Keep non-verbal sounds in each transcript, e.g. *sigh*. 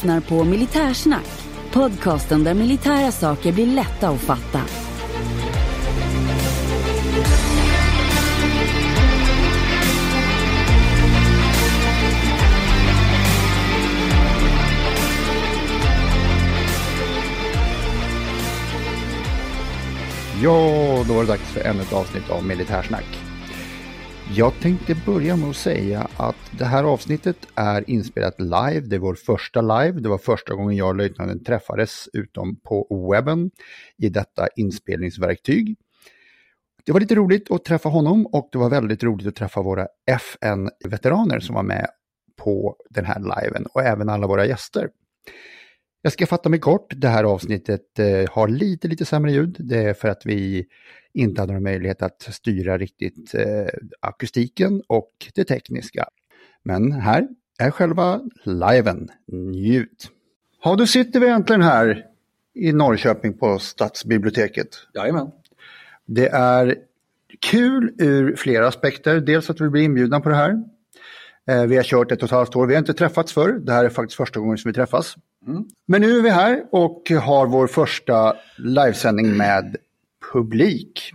lyssnar på Militärsnack. Podcasten där militära saker blir lätta att fatta. Ja, då var det dags för ännu ett avsnitt av Militärsnack. Jag tänkte börja med att säga att det här avsnittet är inspelat live. Det är vår första live. Det var första gången jag och löjtnanten träffades utom på webben i detta inspelningsverktyg. Det var lite roligt att träffa honom och det var väldigt roligt att träffa våra FN-veteraner som var med på den här liven och även alla våra gäster. Jag ska fatta mig kort. Det här avsnittet eh, har lite, lite sämre ljud. Det är för att vi inte hade någon möjlighet att styra riktigt eh, akustiken och det tekniska. Men här är själva liven. Njut! Ja, då sitter vi äntligen här i Norrköping på Stadsbiblioteket. Jajamän. Det är kul ur flera aspekter. Dels att vi blir inbjudna på det här. Eh, vi har kört ett och ett halvt år. Vi har inte träffats förr. Det här är faktiskt första gången som vi träffas. Mm. Men nu är vi här och har vår första livesändning med publik.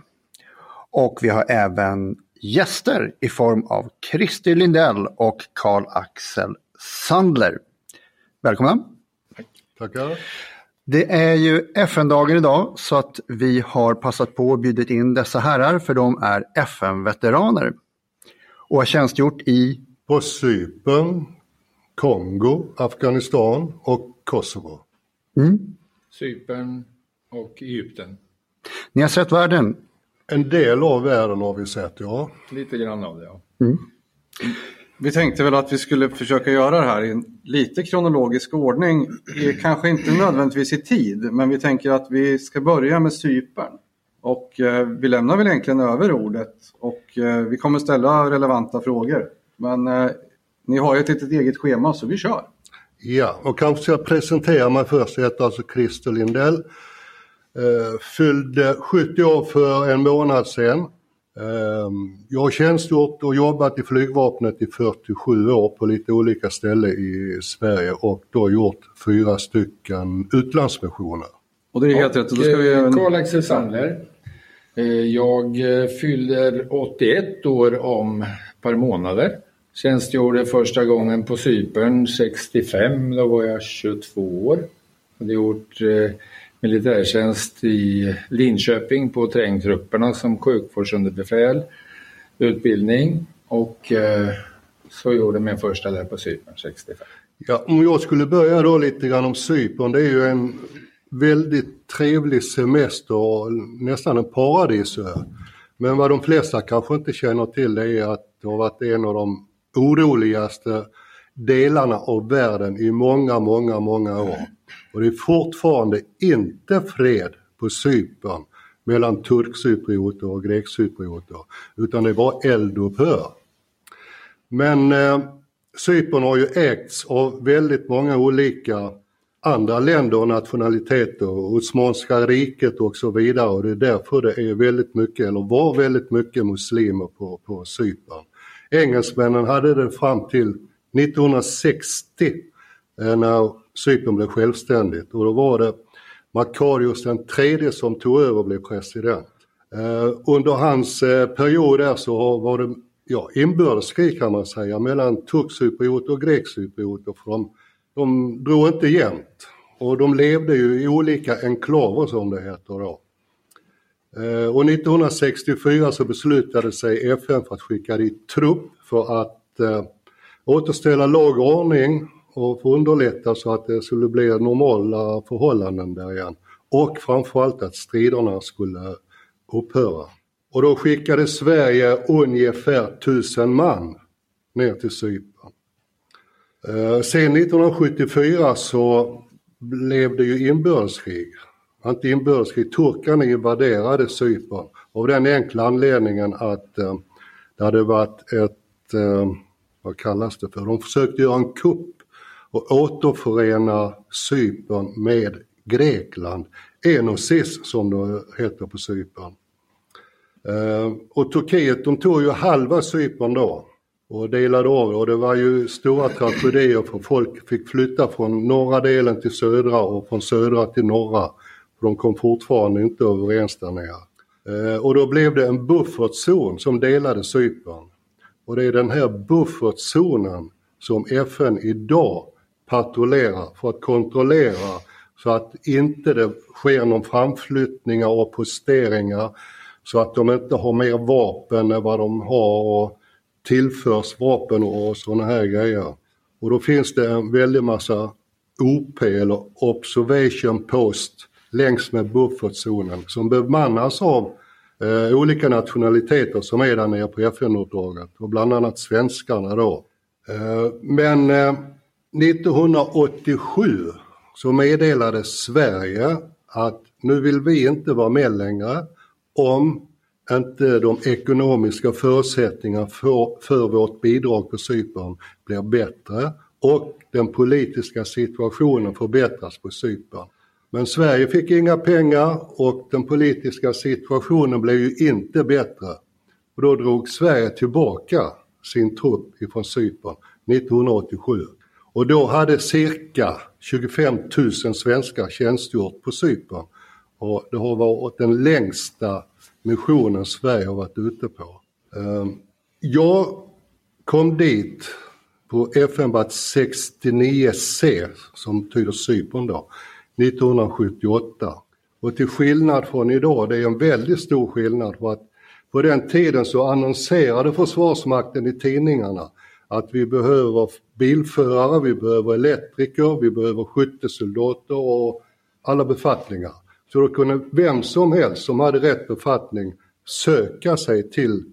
Och vi har även gäster i form av Christer Lindell och Karl-Axel Sandler. Välkomna! Tackar! Det är ju FN-dagen idag så att vi har passat på och bjudit in dessa herrar för de är FN-veteraner. Och har tjänstgjort i... På Cypern, Kongo, Afghanistan och Kosovo. Mm. Cypern och Egypten. Ni har sett världen? En del av världen har vi sett, ja. Lite grann av det, ja. Mm. Vi tänkte väl att vi skulle försöka göra det här i en lite kronologisk ordning. Kanske inte nödvändigtvis i tid, men vi tänker att vi ska börja med Cypern. Och eh, vi lämnar väl egentligen över ordet och eh, vi kommer ställa relevanta frågor. Men eh, ni har ju ett litet eget schema så vi kör. Ja, och kanske ska jag presentera mig först. Jag heter alltså Christer Lindell. Eh, fyllde 70 år för en månad sedan. Eh, jag har tjänstgjort och jobbat i flygvapnet i 47 år på lite olika ställen i Sverige och då gjort fyra stycken utlandsmissioner. Och det är helt rätt. Då ska vi även... Karl-Axel Sandler. Eh, jag eh, fyller 81 år om ett par månader. Tjänstgjorde första gången på Cypern 65, då var jag 22 år. Hade gjort eh, militärtjänst i Linköping på trängtrupperna som sjukvårdsunderbefäl, utbildning och eh, så gjorde min första där på Cypern 65. Ja, om jag skulle börja då lite grann om Cypern, det är ju en väldigt trevlig semester och nästan en paradisö. Men vad de flesta kanske inte känner till det är att det har varit en av de oroligaste delarna av världen i många, många, många år. Och det är fortfarande inte fred på Cypern mellan turkcyprioter och grekcyprioter, utan det är bara eldupphör. Men eh, Cypern har ju ägts av väldigt många olika andra länder och nationaliteter, Osmanska riket och så vidare och det är därför det är väldigt mycket, eller var väldigt mycket muslimer på, på Cypern. Engelsmännen hade det fram till 1960 eh, när Cypern blev självständigt och då var det Makarios den tredje som tog över och blev president. Eh, under hans eh, period där så var det ja, inbördeskrig kan man säga mellan turkcyprioter och grekcyprioter för de, de drog inte jämnt. Och de levde ju i olika enklaver som det heter då. Eh, och 1964 så beslutade sig FN för att skicka dit trupp för att eh, återställa lag och ordning och för underlätta så att det skulle bli normala förhållanden där igen. Och framförallt att striderna skulle upphöra. Och då skickade Sverige ungefär tusen man ner till Cypern. Eh, sen 1974 så blev det ju inbördeskrig. Inte inbördeskrig, turkarna invaderade Cypern av den enkla anledningen att eh, det hade varit ett eh, vad kallas det för, de försökte göra en kupp och återförena Cypern med Grekland, Enosis som det heter på Cypern. Eh, och Turkiet de tog ju halva Cypern då och delade av och det var ju stora tragedier för folk fick flytta från norra delen till södra och från södra till norra. För de kom fortfarande inte överens där nere. Eh, och då blev det en buffertzon som delade Cypern. Och det är den här buffertzonen som FN idag patrullera, för att kontrollera så att inte det sker någon framflyttningar och posteringar så att de inte har mer vapen än vad de har och tillförs vapen och sådana här grejer. Och då finns det en väldig massa OP eller Observation Post längs med buffertzonen som bemannas av eh, olika nationaliteter som är där nere på FN-uppdraget och bland annat svenskarna då. Eh, men eh, 1987 så meddelade Sverige att nu vill vi inte vara med längre om inte de ekonomiska förutsättningarna för, för vårt bidrag på Cypern blir bättre och den politiska situationen förbättras på Cypern. Men Sverige fick inga pengar och den politiska situationen blev ju inte bättre. Och då drog Sverige tillbaka sin trupp ifrån Cypern 1987. Och då hade cirka 25 000 svenskar tjänstgjort på Cypern. Och det har varit den längsta missionen Sverige har varit ute på. Ehm, jag kom dit på FN-bat 69C, som betyder Cypern då, 1978. Och till skillnad från idag, det är en väldigt stor skillnad för att på den tiden så annonserade Försvarsmakten i tidningarna att vi behöver bilförare, vi behöver elektriker, vi behöver skyttesoldater och alla befattningar. Så då kunde vem som helst som hade rätt befattning söka sig till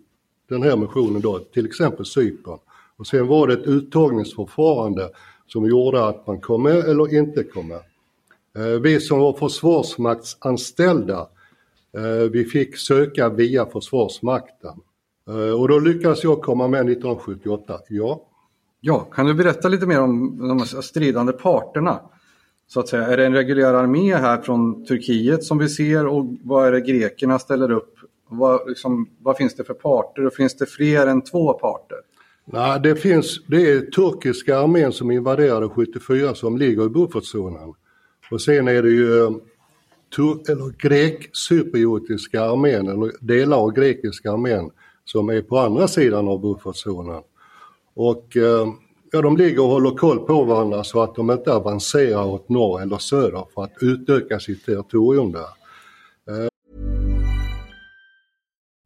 den här missionen då, till exempel Cypern. Och sen var det ett uttagningsförfarande som gjorde att man kom med eller inte kom med. Eh, vi som var försvarsmaktsanställda, eh, vi fick söka via Försvarsmakten. Eh, och då lyckades jag komma med 1978, ja. Ja, kan du berätta lite mer om de stridande parterna? Så att säga, är det en reguljär armé här från Turkiet som vi ser och vad är det grekerna ställer upp? Vad, liksom, vad finns det för parter och finns det fler än två parter? Nej, det finns, det är turkiska armén som invaderade 74 som ligger i buffertzonen. Och sen är det ju tur, eller grek-cypriotiska armén, eller delar av grekiska armén som är på andra sidan av buffertzonen. Och eh, ja, de ligger och håller koll på varandra så att de inte avancerar åt norr eller söder för att utöka sitt territorium där.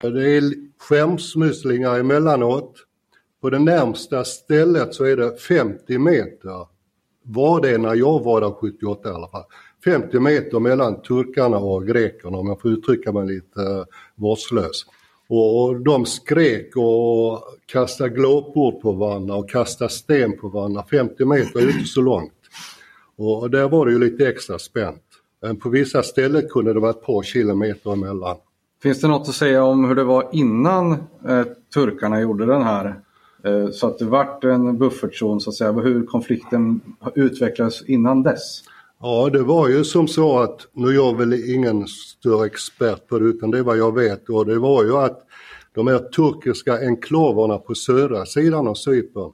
Det är skämsmusslingar emellanåt. På det närmsta stället så är det 50 meter. Var det när jag var där 78 i alla fall. 50 meter mellan turkarna och grekerna om jag får uttrycka mig lite eh, vårdslöst. vårdslös. Och de skrek och kastade glåpord på varandra och kastade sten på varandra. 50 meter är inte så långt. Och där var det ju lite extra spänt. Men på vissa ställen kunde det vara ett par kilometer emellan. Finns det något att säga om hur det var innan eh, turkarna gjorde den här? Eh, så att det vart en buffertzon så att säga, hur konflikten utvecklades innan dess? Ja, det var ju som så att, nu är jag väl ingen större expert på det utan det är vad jag vet och det var ju att de här turkiska enklaverna på södra sidan av Cypern,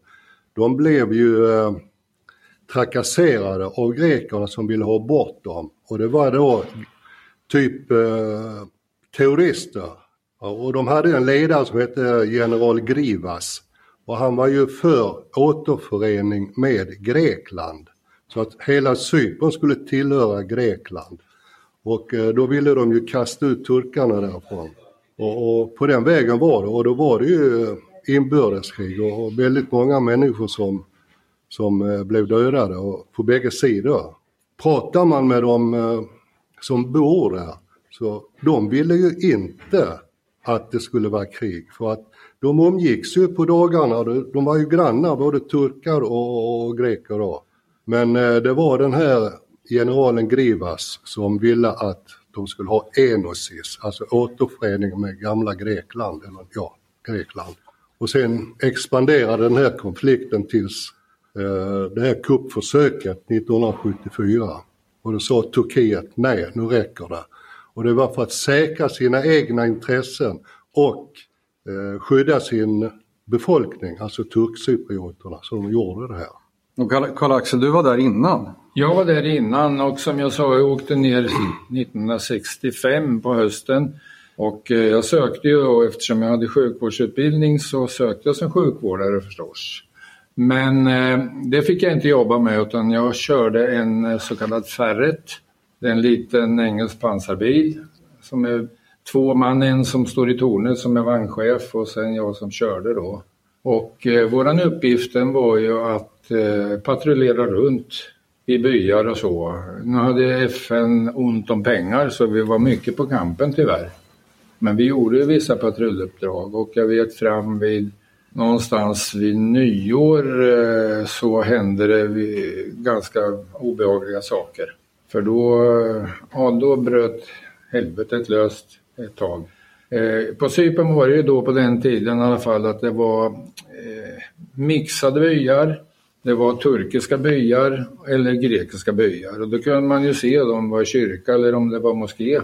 de blev ju eh, trakasserade av grekerna som ville ha bort dem. Och det var då typ eh, terrorister. Och de hade en ledare som hette general Grivas. Och han var ju för återförening med Grekland. Så att hela Cypern skulle tillhöra Grekland. Och eh, då ville de ju kasta ut turkarna därifrån. Och, och på den vägen var det och då var det ju eh, inbördeskrig och, och väldigt många människor som, som eh, blev dödade och på bägge sidor. Pratar man med dem som bor där så de ville ju inte att det skulle vara krig. För att de omgicks ju på dagarna, de var ju grannar både turkar och, och greker då. Men eh, det var den här generalen Grivas som ville att de skulle ha enosis, alltså återförening med gamla Grekland, eller ja, Grekland. Och sen expanderade den här konflikten tills eh, det här kuppförsöket 1974. Och då sa Turkiet nej, nu räcker det. Och det var för att säkra sina egna intressen och eh, skydda sin befolkning, alltså turkcyprioterna, som de gjorde det här. Och Karl-Axel, du var där innan? Jag var där innan och som jag sa, jag åkte ner 1965 på hösten. Och eh, jag sökte ju då, eftersom jag hade sjukvårdsutbildning så sökte jag som sjukvårdare förstås. Men eh, det fick jag inte jobba med utan jag körde en eh, så kallad Ferret. Det är en liten engelsk pansarbil som är två man, en som står i tornet som är vagnchef och sen jag som körde då. Och eh, våran uppgift var ju att eh, patrullera runt i byar och så. Nu hade FN ont om pengar så vi var mycket på kampen tyvärr. Men vi gjorde vissa patrulluppdrag och jag vet fram vid någonstans vid nyår eh, så hände det ganska obehagliga saker. För då, ja, då bröt helvetet löst ett tag. Eh, på Cypern var det ju då på den tiden i alla fall att det var eh, mixade byar. Det var turkiska byar eller grekiska byar och då kunde man ju se om det var kyrka eller om det var moské.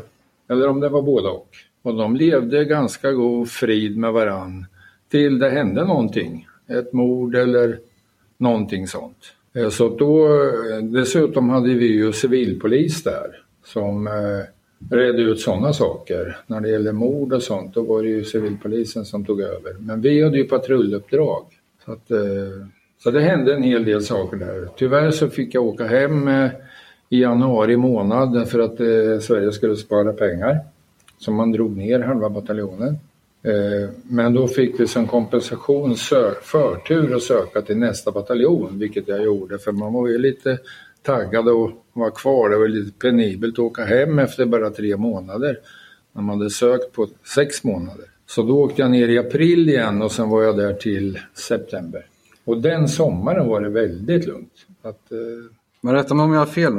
Eller om det var båda och. Och de levde ganska god frid med varann till det hände någonting. Ett mord eller någonting sånt. Eh, så då, eh, dessutom hade vi ju civilpolis där som eh, redde ut sådana saker. När det gäller mord och sånt, då var det ju civilpolisen som tog över. Men vi hade ju patrulluppdrag. Så, att, eh, så det hände en hel del saker där. Tyvärr så fick jag åka hem eh, i januari månad för att Sverige skulle spara pengar. Så man drog ner halva bataljonen. Eh, men då fick vi som kompensation förtur att söka till nästa bataljon, vilket jag gjorde för man var ju lite taggad att vara kvar. Det var lite penibelt att åka hem efter bara tre månader när man hade sökt på sex månader. Så då åkte jag ner i april igen och sen var jag där till september. Och den sommaren var det väldigt lugnt. Att, eh... Men rätta mig om jag har fel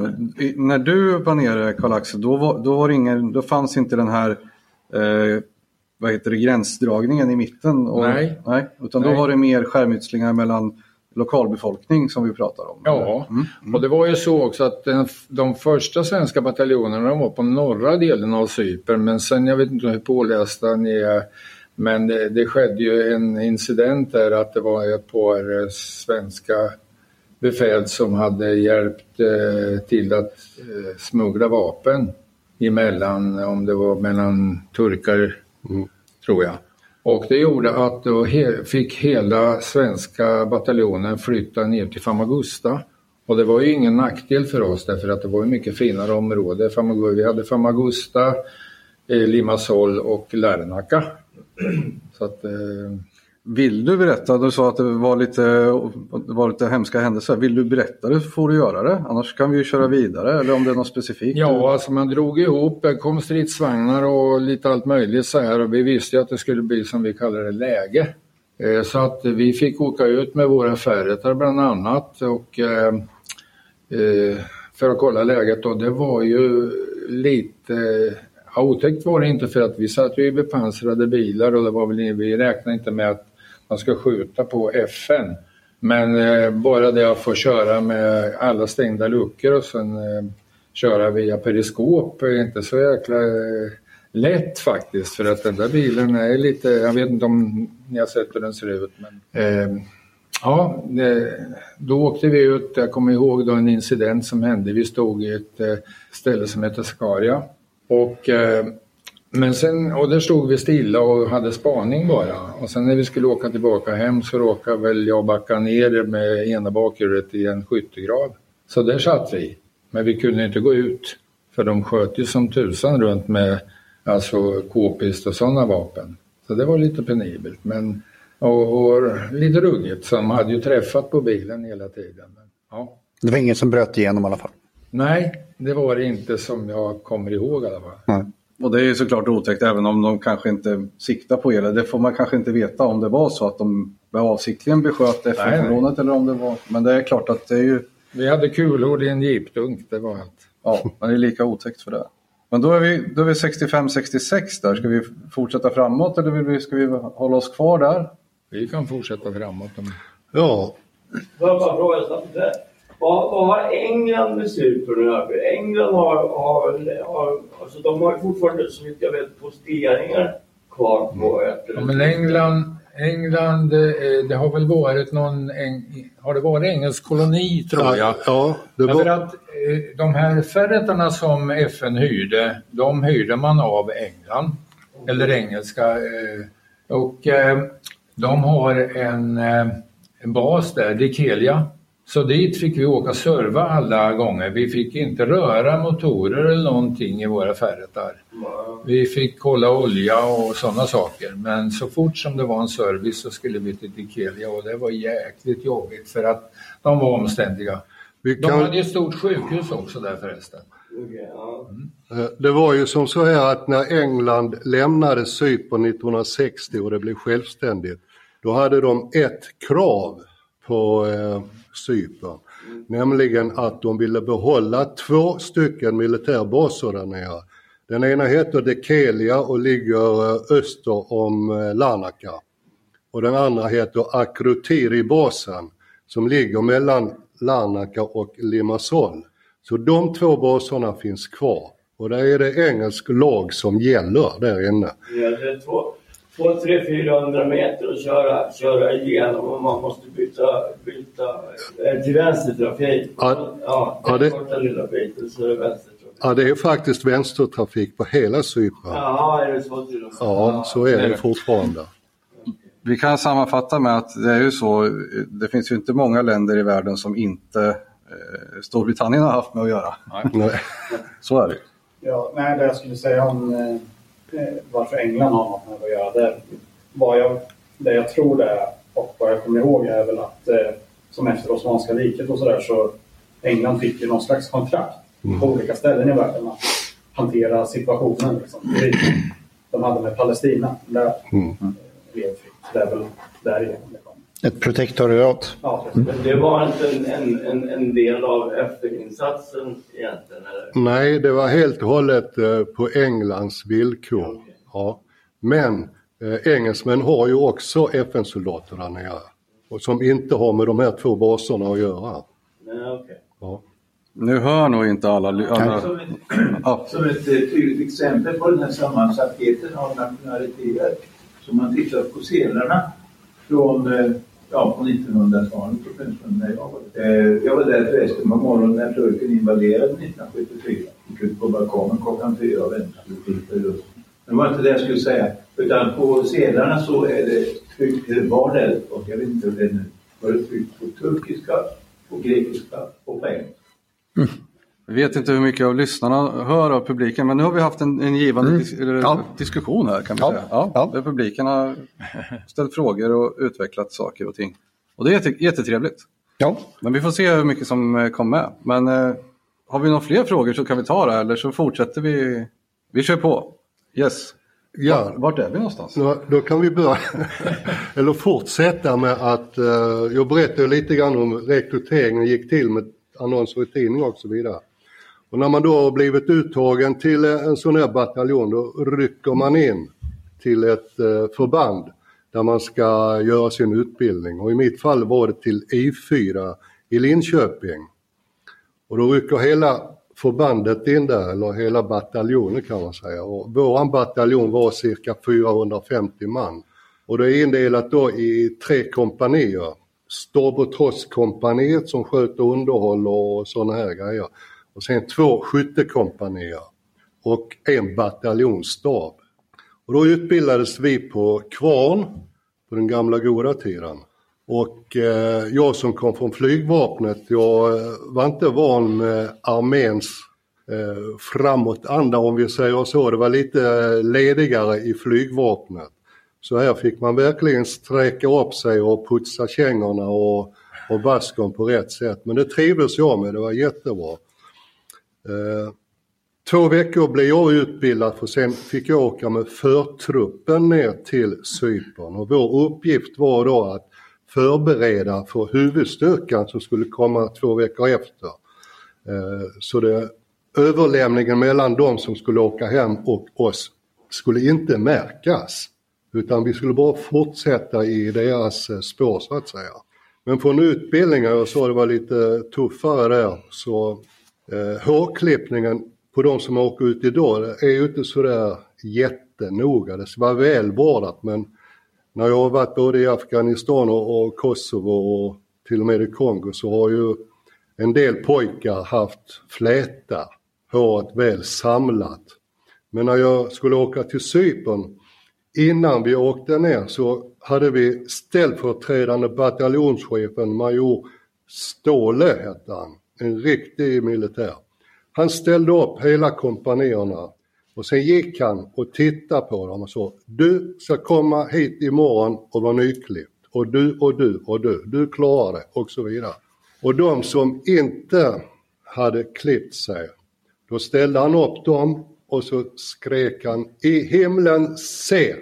När du var nere Karl-Axel, då, var, då, var ingen, då fanns inte den här eh, vad heter det, gränsdragningen i mitten. Och, nej. nej. Utan nej. då var det mer skärmytslingar mellan lokalbefolkning som vi pratar om. Ja, mm. Mm. och det var ju så också att den, de första svenska bataljonerna var på norra delen av Cypern men sen, jag vet inte hur pålästa ni är, men det, det skedde ju en incident där att det var ett par eh, svenska befäl som hade hjälpt eh, till att eh, smuggla vapen emellan, om det var mellan turkar Mm. Tror jag. Och det gjorde att då he fick hela svenska bataljonen flytta ner till Famagusta. Och det var ju ingen nackdel för oss därför att det var ju mycket finare område. Vi hade Famagusta, eh, Limassol och Larnaca. *clears throat* Så att, eh, vill du berätta? Du sa att det var lite, det var lite hemska händelser. Vill du berätta det så får du göra det. Annars kan vi ju köra vidare eller om det är något specifikt. Ja, alltså man drog ihop, det kom stridsvagnar och lite allt möjligt så här och vi visste ju att det skulle bli som vi kallar det läge. Eh, så att vi fick åka ut med våra färjetar bland annat och eh, eh, för att kolla läget och det var ju lite otäckt var det inte för att vi satt ju i bepansrade bilar och det var väl, vi räknade inte med att man ska skjuta på FN. Men eh, bara det att få köra med alla stängda luckor och sen eh, köra via periskop är inte så jäkla eh, lätt faktiskt. För att den där bilen är lite, jag vet inte om ni har sett hur den ser ut men eh, Ja, det, då åkte vi ut, jag kommer ihåg då en incident som hände, vi stod i ett eh, ställe som heter Skaria och eh, men sen, och där stod vi stilla och hade spaning bara. Och sen när vi skulle åka tillbaka hem så råkade väl jag backa ner med ena bakhjulet i en skyttegrav. Så där satt vi. Men vi kunde inte gå ut. För de sköt ju som tusan runt med alltså k-pist och sådana vapen. Så det var lite penibelt. Men, och, och lite ruggigt. Så de hade ju träffat på bilen hela tiden. Men, ja. Det var ingen som bröt igenom i alla fall? Nej, det var det inte som jag kommer ihåg i alla fall. Nej. Och det är ju såklart otäckt även om de kanske inte siktar på er. Det får man kanske inte veta om det var så att de avsiktligen besköt FN-fordonet eller om det var... Men det är klart att det är ju... Vi hade kulor i en jeepdunk, det var allt. Ja, men det är lika otäckt för det. Men då är vi, då är vi 65-66 där. Ska vi fortsätta framåt eller vill vi, ska vi hålla oss kvar där? Vi kan fortsätta framåt. Ja, Får jag bara fråga snabbt? Vad, vad har England med Cypern att göra? För England har, har, har, alltså de har fortfarande så mycket jag vet posteringar kvar på ett Ja, men England, England eh, det har väl varit någon, eng- har det varit engelsk koloni tror jag? ja, ja det för var, att eh, de här ferretarna som FN hyrde, de hyrde man av England, eller engelska. eh, Och de har en, en bas där, Dikelia. Så dit fick vi åka och serva alla gånger. Vi fick inte röra motorer eller någonting i våra ferretar. Vi fick kolla olja och sådana saker. Men så fort som det var en service så skulle vi till Dikelia och det var jäkligt jobbigt för att de var omständiga. vi De kan, hade ju ett stort sjukhus också där förresten. Ja. Eh, Det var ju som så här att när England lämnade Cypern 1960 och det blev självständigt, då hade de ett krav på eh, Cypern, nämligen att de ville behålla två stycken militärbaser där nere. Den ena heter Dekelia och ligger eh, öster om eh, Larnaca. Och den andra heter Akrotiri-basen som ligger mellan Larnaca och Limassol. Så de två baserna finns kvar. Och där är det engelsk lag som gäller där inne. Det är två, två, tre, 400 meter att köra, köra igenom och man måste byta, byta eh, till vänstertrafik. Ja. ja, Ja, det- korta lilla biten så är det vänstertrafik. Ja, det är faktiskt vänstertrafik på hela Cypern. Jaha, är det så till och med? Ja, så är det fortfarande. Vi kan sammanfatta med att det är ju så, det finns ju inte många länder i världen som inte eh, Storbritannien har haft med att göra. Nej. Så är det. Ja, nej, det jag skulle säga om eh, varför England har något med att göra. Det, vad jag, det jag tror det är och vad jag kommer ihåg är väl att eh, som efter Osmanska riket och sådär så England fick ju någon slags kontrakt på olika ställen i världen att hantera situationen. Liksom. De hade med Palestina. Där Mm. eh, fritt. Det är väl därigenom det. Ett protektoriat. Ja, det var inte en, en, en, en del av FN-insatsen egentligen? Eller? Nej, det var helt och hållet eh, på Englands villkor. Ja. Men eh, engelsmän har ju också FN-soldater där nere. Och som inte har med de här två baserna att göra. Nej, okej. Ja. Nu hör nog inte alla... alla Som ett, ja, som ett eh, tydligt exempel på den här sammansattheten av nationaliteter. Så man tittar på sedlarna från, eh, ja, på 1900-talet åtminstone när jag var där. Eh, Jag var där förresten på morgonen när turken invaderade 1974. Gick ut på balkongen klockan fyra och väntade och just. Men det var inte det jag skulle säga. Utan på sedlarna så är det tryckt, eller eh, var det, och jag vet inte hur det är nu, var det tryckt på turkiska, på grekiska och på engelska. Mm jag vet inte hur mycket av lyssnarna hör av publiken, men nu har vi haft en, en givande dis- eller, Ja. diskussion här kan vi Ja. säga. Ja, Ja. Där publiken har ställt frågor och utvecklat saker och ting. Och det är jätte, jättetrevligt. Ja, Men vi får se hur mycket som eh, kom med. Men eh, har vi några fler frågor så kan vi ta det eller så fortsätter vi. Vi kör på. Yes. Ja, Vart är vi någonstans? Nå, då kan vi börja, *laughs* eller fortsätta med att, eh, jag berättade lite grann om rekryteringen gick till med annonser i tidning och så vidare. Och när man då har blivit uttagen till eh, en sån här bataljon då rycker man in till ett eh, förband där man ska göra sin utbildning. Och i mitt fall var det till I4 i Linköping. Och då rycker hela förbandet in där, eller hela bataljonen kan man säga. Och våran bataljon var cirka 450 man. Och det är indelat då i tre kompanier. Stab som sköter underhåll och sådana här grejer. Och sen två skyttekompanier och en bataljonsstab. Och då utbildades vi på Kvarn på den gamla goda tiden. Och eh, jag som kom från flygvapnet, jag eh, var inte van med arméns eh, framåtanda om vi säger så. Det var lite eh, ledigare i flygvapnet. Så här fick man verkligen sträcka upp sig och putsa kängorna och, och baskon på rätt sätt. Men det trivdes jag med, det var jättebra. Eh, två veckor blev jag utbildad för sen fick jag åka med förtruppen ner till Cypern. Och vår uppgift var då att förbereda för huvudstyrkan som skulle komma två veckor efter. Eh, så det, överlämningen mellan de som skulle åka hem och oss skulle inte märkas. Utan vi skulle bara fortsätta i deras eh, spår så att säga. Men från utbildningen, jag sa det var lite tuffare där, så eh, hårklippningen på de som åker ut idag är ju inte sådär jättenoga. Det ska vara välvårdat men när jag har varit både i Afghanistan och, och Kosovo och till och med i Kongo så har ju en del pojkar haft fläta, håret väl samlat. Men när jag skulle åka till Cypern, innan vi åkte ner så hade vi ställföreträdande bataljonschefen, major Ståhle hette han, en riktig militär. Han ställde upp hela kompanierna och sen gick han och tittade på dem och sa, du ska komma hit imorgon och vara nyklippt. Och du och du och du, du klarar det och så vidare. Och de som inte hade klippt sig, då ställde han upp dem och så skrek han i himlen se.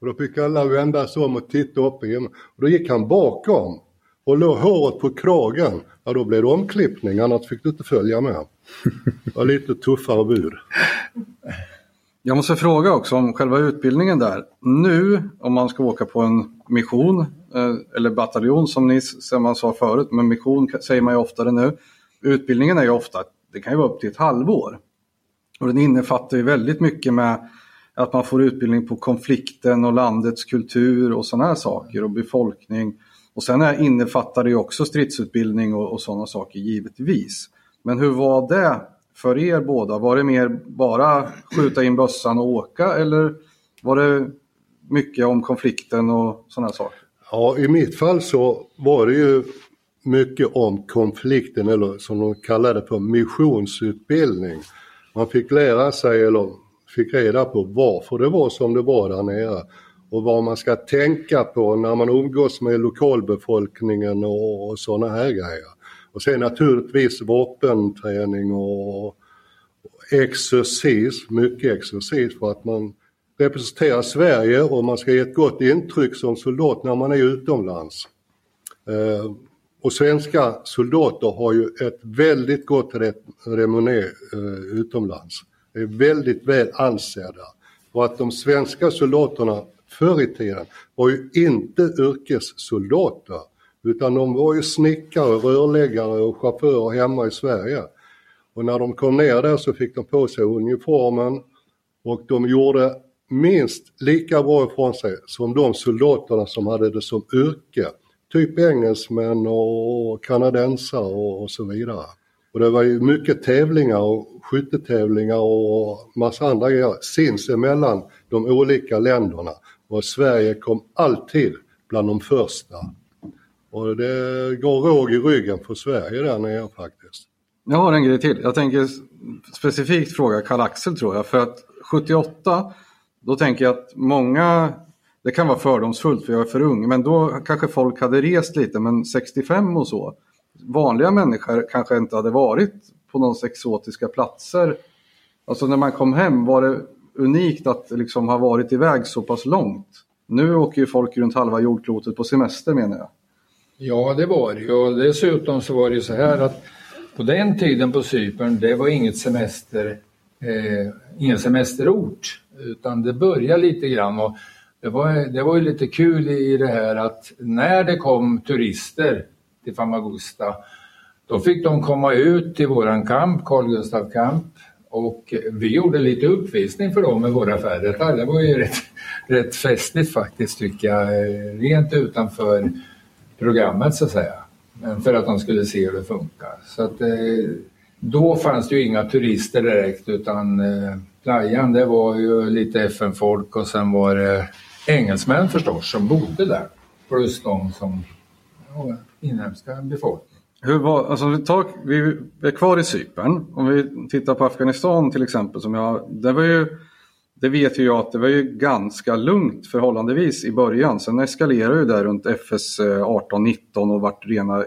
Och då fick alla vända sig om och titta upp i himlen. Och då gick han bakom och låg håret på kragen. Ja då blev det omklippning, annars fick du inte följa med. Det var lite tuffare bud. Jag måste fråga också om själva utbildningen där. Nu om man ska åka på en mission eh, eller bataljon som ni som man sa förut, men mission säger man ju oftare nu. Utbildningen är ju ofta, det kan ju vara upp till ett halvår. Och den innefattar ju väldigt mycket med att man får utbildning på konflikten och landets kultur och sådana här saker och befolkning. Och sen innefattar det också stridsutbildning och, och sådana saker givetvis. Men hur var det för er båda? Var det mer bara skjuta in bössan och åka eller var det mycket om konflikten och sådana saker? Ja, i mitt fall så var det ju mycket om konflikten eller som de kallade för missionsutbildning. Man fick lära sig eller fick reda på varför det var som det var där nere och vad man ska tänka på när man umgås med lokalbefolkningen och, och sådana här grejer. Och sen naturligtvis vapenträning och exercis, mycket exercis för att man representerar Sverige och man ska ge ett gott intryck som soldat när man är utomlands. Eh, och svenska soldater har ju ett väldigt gott renommé eh, utomlands. De är väldigt väl ansedda. Och att de svenska soldaterna förr i tiden var ju inte yrkessoldater utan de var ju snickare, rörläggare och chaufförer hemma i Sverige. Och när de kom ner där så fick de på sig uniformen och de gjorde minst lika bra ifrån sig som de soldaterna som hade det som yrke. Typ engelsmän och kanadensare och, så vidare. Och det var ju mycket tävlingar och skyttetävlingar och massa andra grejer sinsemellan de olika länderna. Och Sverige kom alltid bland de första. Och det går råg i ryggen för Sverige där nere faktiskt. Jag har en grej till. Jag tänker specifikt fråga Karl-Axel tror jag. För att 78, då tänker jag att många, det kan vara fördomsfullt för jag är för ung, men då kanske folk hade rest lite, men 65 och så. Vanliga människor kanske inte hade varit på någons exotiska platser. Alltså när man kom hem var det unikt att liksom ha varit iväg så pass långt. Nu åker ju folk runt halva jordklotet på semester menar jag. Ja, det var det ju. Och dessutom så var det ju så här att på den tiden på Cypern, det var inget semester, eh, ingen semesterort. Utan det började lite grann och det var, det var ju lite kul i det här att när det kom turister till Famagusta, då fick de komma ut till våran kamp, Carl Gustaf kamp, och vi gjorde lite uppvisning för dem med våra affärer. Det var ju rätt, rätt festligt faktiskt tycker jag, eh, rent utanför programmet så att säga. För att de skulle se hur det funkar. Så att, eh, då fanns det ju inga turister direkt utan eh, playan det var ju lite FN-folk och sen var det engelsmän förstås som bodde där. Plus de som ja, inhemska befolkningen. Hur var, alltså vi, tar, vi är kvar i Cypern. Om vi tittar på Afghanistan till exempel. Som jag, det var ju det vet ju jag att det var ju ganska lugnt förhållandevis i början. Sen eskalerade ju där runt FS 18-19 eh, och vart rena,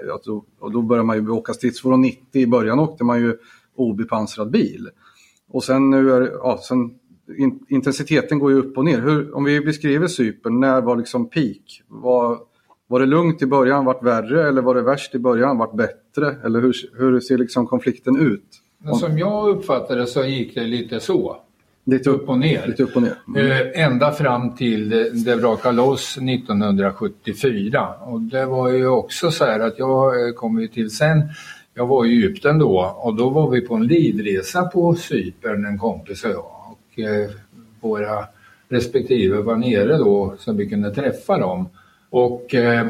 och då började man ju åka stridsfordon 90. I början åkte man ju obepansrad bil. Och sen nu är ja, sen, intensiteten går ju upp och ner. Hur, om vi beskriver Cypern, när var liksom peak? Vad, var det lugnt i början, vart värre eller var det värst i början, vart bättre? Eller hur, hur ser liksom konflikten ut? Men som jag uppfattade så gick det lite så. Lite upp och ner. Lite upp och ner. Mm. Eh, ända fram till det, det brakade loss 1974. Och det var ju också så här att jag eh, kom ju till sen, jag var i Egypten då och då var vi på en livresa på Cypern, en kompis och jag. Och eh, våra respektive var nere då så vi kunde träffa dem. Och eh,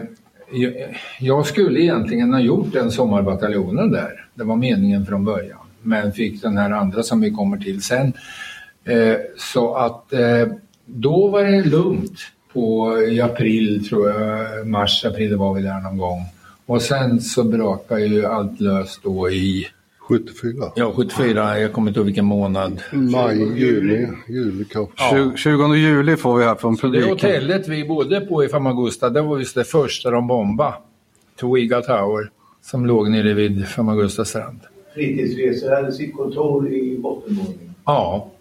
jag skulle egentligen ha gjort den sommarbataljonen där. Det var meningen från början. Men fick den här andra som vi kommer till sen. Eh, så att eh, då var det lugnt på i april tror jag, mars, april var vi där någon gång. Och sen så brakade ju allt löst då i 74? Ja, 74. Jag kommer inte ihåg vilken månad. Maj, juli, juli kanske. Ja. 20 juli får vi här från publiken. Det hotellet vi bodde på i Famagusta, det var just det första de bombade. Twiga Tower, som låg nere vid Famagusta strand. Fritidsresor hade sitt kontor i bottenvåningen. Ja.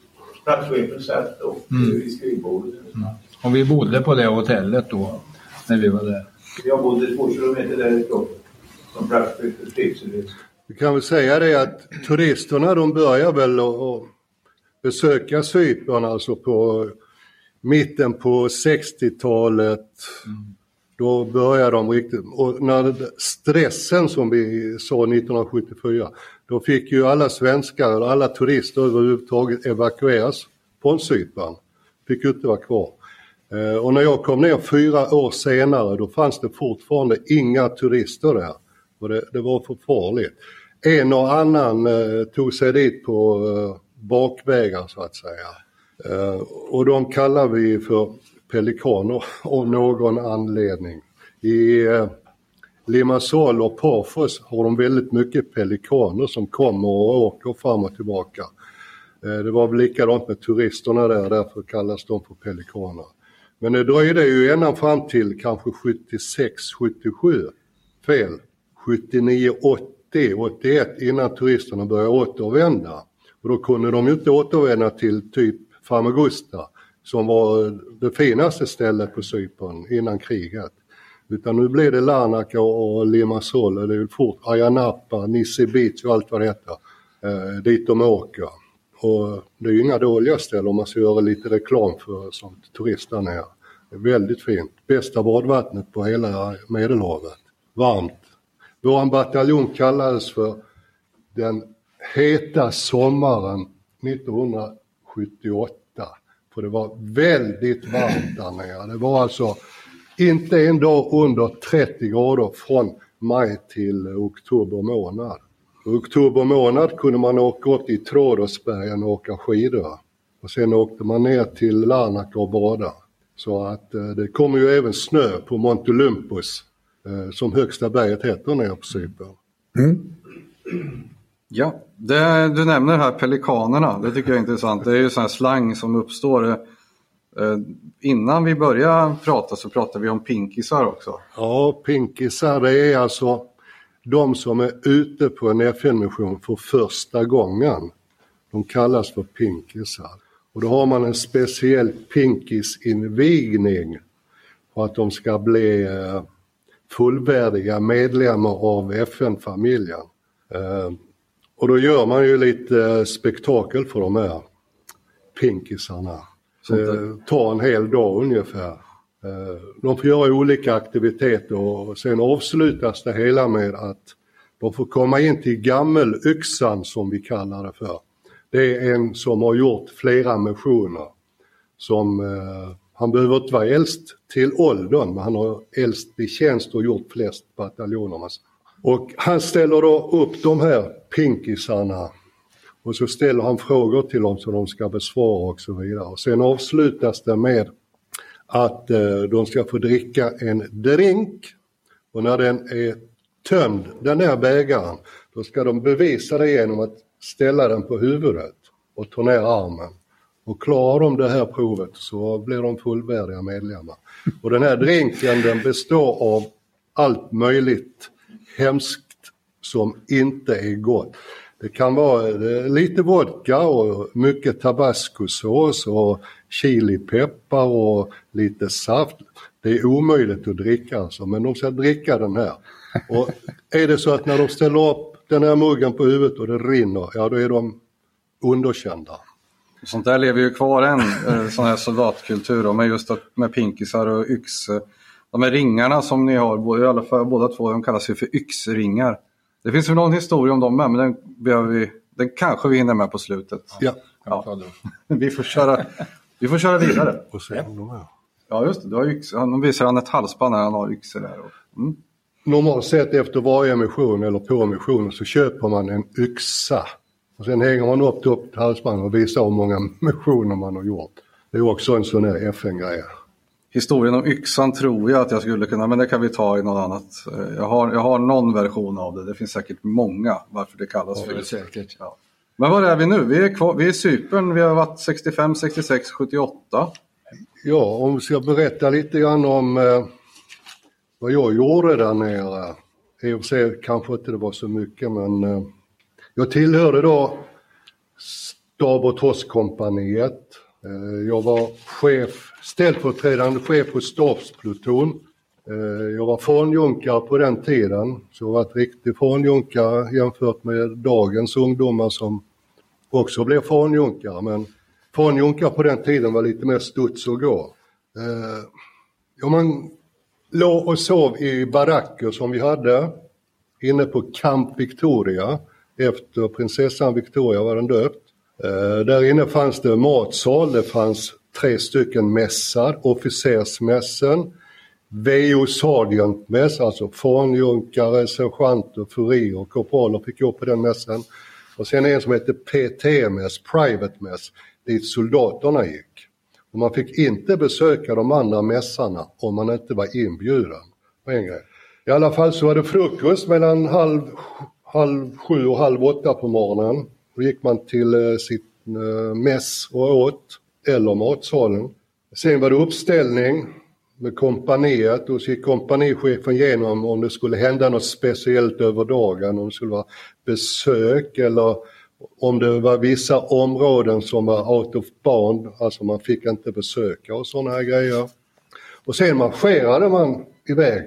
Platschefen satt och mm. vid skrivbordet. Mm. Och vi bodde på det hotellet då, när vi var där. Jag bodde två kilometer därifrån, som platschef för fritidsresor. Vi kan väl säga det att turisterna de börjar väl att besöka Cypern alltså på mitten på 60-talet. Mm. Då börjar de riktigt, och när stressen som vi sa 1974, då fick ju alla svenskar, alla turister överhuvudtaget evakueras från Cypern. Fick inte vara kvar. Eh, och när jag kom ner fyra år senare, då fanns det fortfarande inga turister där. Och det, det var för farligt. En och annan eh, tog sig dit på eh, bakvägar så att säga. Eh, och de kallar vi för pelikaner *laughs* av någon anledning. I eh, Limassol och Parfors har de väldigt mycket pelikaner som kommer och åker fram och tillbaka. Eh, det var väl likadant med turisterna där, därför kallas de för pelikaner. Men det dröjde ju ända fram till kanske 76, 77, fel, 79, 80, 81 innan turisterna började återvända. Och då kunde de ju inte återvända till typ Famagusta som var det finaste stället på Cypern innan kriget. Utan nu blir det Larnaca och Limassol och det är fort Ayanapa, Nisse Beach och allt vad det heter. Eh, dit de åker. Och det är ju inga dåliga ställen om man ska göra lite reklam för som turist där nere. Det är väldigt fint. Bästa badvattnet på hela Medelhavet. Varmt. Vår bataljon kallades för den heta sommaren 1978. För det var väldigt varmt där nere. Det var alltså inte en dag under 30 grader från maj till oktober månad. I oktober månad kunde man åka upp till Trådåsbergen och åka skidor. Och sen åkte man ner till Larnaca och bada. Så att eh, det kommer ju även snö på Monte Olympus som högsta berget heter nere på Cypern. Mm. Ja, det, du nämner här pelikanerna, det tycker jag är intressant. Det är ju sån här slang som uppstår. Eh, innan vi börjar prata så pratar vi om pinkisar också. Ja, pinkisar det är alltså de som är ute på en FN-mission för första gången. De kallas för pinkisar. Och då har man en speciell pinkisinvigning för att de ska bli eh, fullvärdiga medlemmar av FN-familjen. Eh, och då gör man ju lite eh, spektakel för de här pinkisarna. Det tar en hel dag ungefär. Eh, de får göra olika aktiviteter och sen avslutas det hela med att de får komma in till gammelyxan som vi kallar det för. Det är en som har gjort flera missioner. Som, eh, han behöver inte vara äldst till åldern men han har äldst i tjänst och gjort flest bataljoner. Och han ställer då upp de här pinkisarna och så ställer han frågor till dem som de ska besvara och så vidare. Och sen avslutas det med att eh, de ska få dricka en drink och när den är tömd, den här bägaren, då ska de bevisa det genom att ställa den på huvudet och ta ner armen. Och klarar de det här provet så blir de fullvärdiga medlemmar. Och den här drinken den består av allt möjligt hemskt som inte är gott. Det kan vara eh, lite vodka och mycket tabascosås och chilipeppar och lite saft. Det är omöjligt att dricka alltså, men de ska dricka den här. Och är det så att när de ställer upp den här muggen på huvudet och det rinner, ja då är de underkända. Sånt där lever ju kvar än, eh, sån här soldatkultur med just att, med pinkisar och yxor. De här ringarna som ni har, i alla fall båda två, de kallas ju för yxringar. Det finns väl någon historia om dem med, men den, behöver vi, den kanske vi hinner med på slutet. Ja. ja. *laughs* vi, får köra, vi får köra vidare. Och se om de är. Ja, just det. Du har yxor. Han visar han ett halsband när han har yxor där. Mm. Normalt sett efter varje mission eller på missionen så köper man en yxa. Och sen hänger man upp det upp halsbandet och visar hur många *laughs* missioner man har gjort. Det är också en sån här FN-grej. Historien om yxan tror jag att jag skulle kunna, men det kan vi ta i något annat. Eh, jag har, jag har någon version av det, det finns säkert många varför det kallas Ja, för det säkert. Ja. Men var är vi nu? Vi är, kvar, vi är i Cypern, vi har varit 65, 66, 78. Ja, om vi ska berätta lite grann om eh, vad jag gjorde där nere. I och för sig kanske inte det var så mycket men eh, jag tillhörde då stab och trosskompaniet. Eh, jag var chef, ställföreträdande chef på stabspluton. Eh, jag var fanjunkare på den tiden, så jag var ett riktig fanjunkare jämfört med dagens ungdomar som också blev fanjunkare. Men fanjunkare på den tiden var lite mer studs och gå. Eh, ja, man låg och sov i baracker som vi hade inne på Camp Victoria efter prinsessan Victoria var den döpt. Eh, där inne fanns det matsal, det fanns tre stycken mässar, officersmässen, VO Sargentmäss, alltså fanjunkare, sergeanter, furier och korpraler fick gå på den mässen. Och sen en som hette PT-mäss, Private mäss, dit soldaterna gick. Och man fick inte besöka de andra mässarna om man inte var inbjuden. En grej. I alla fall så var det frukost mellan halv, halv sju och halv åtta på morgonen. Då gick man till eh, sitt eh, mäss och åt, eller matsalen. Sen var det uppställning med kompaniet och så gick kompanichefen igenom om det skulle hända något speciellt över dagen, om det skulle vara besök eller om det var vissa områden som var out of bound, alltså man fick inte besöka och sådana här grejer. Och sen marscherade man iväg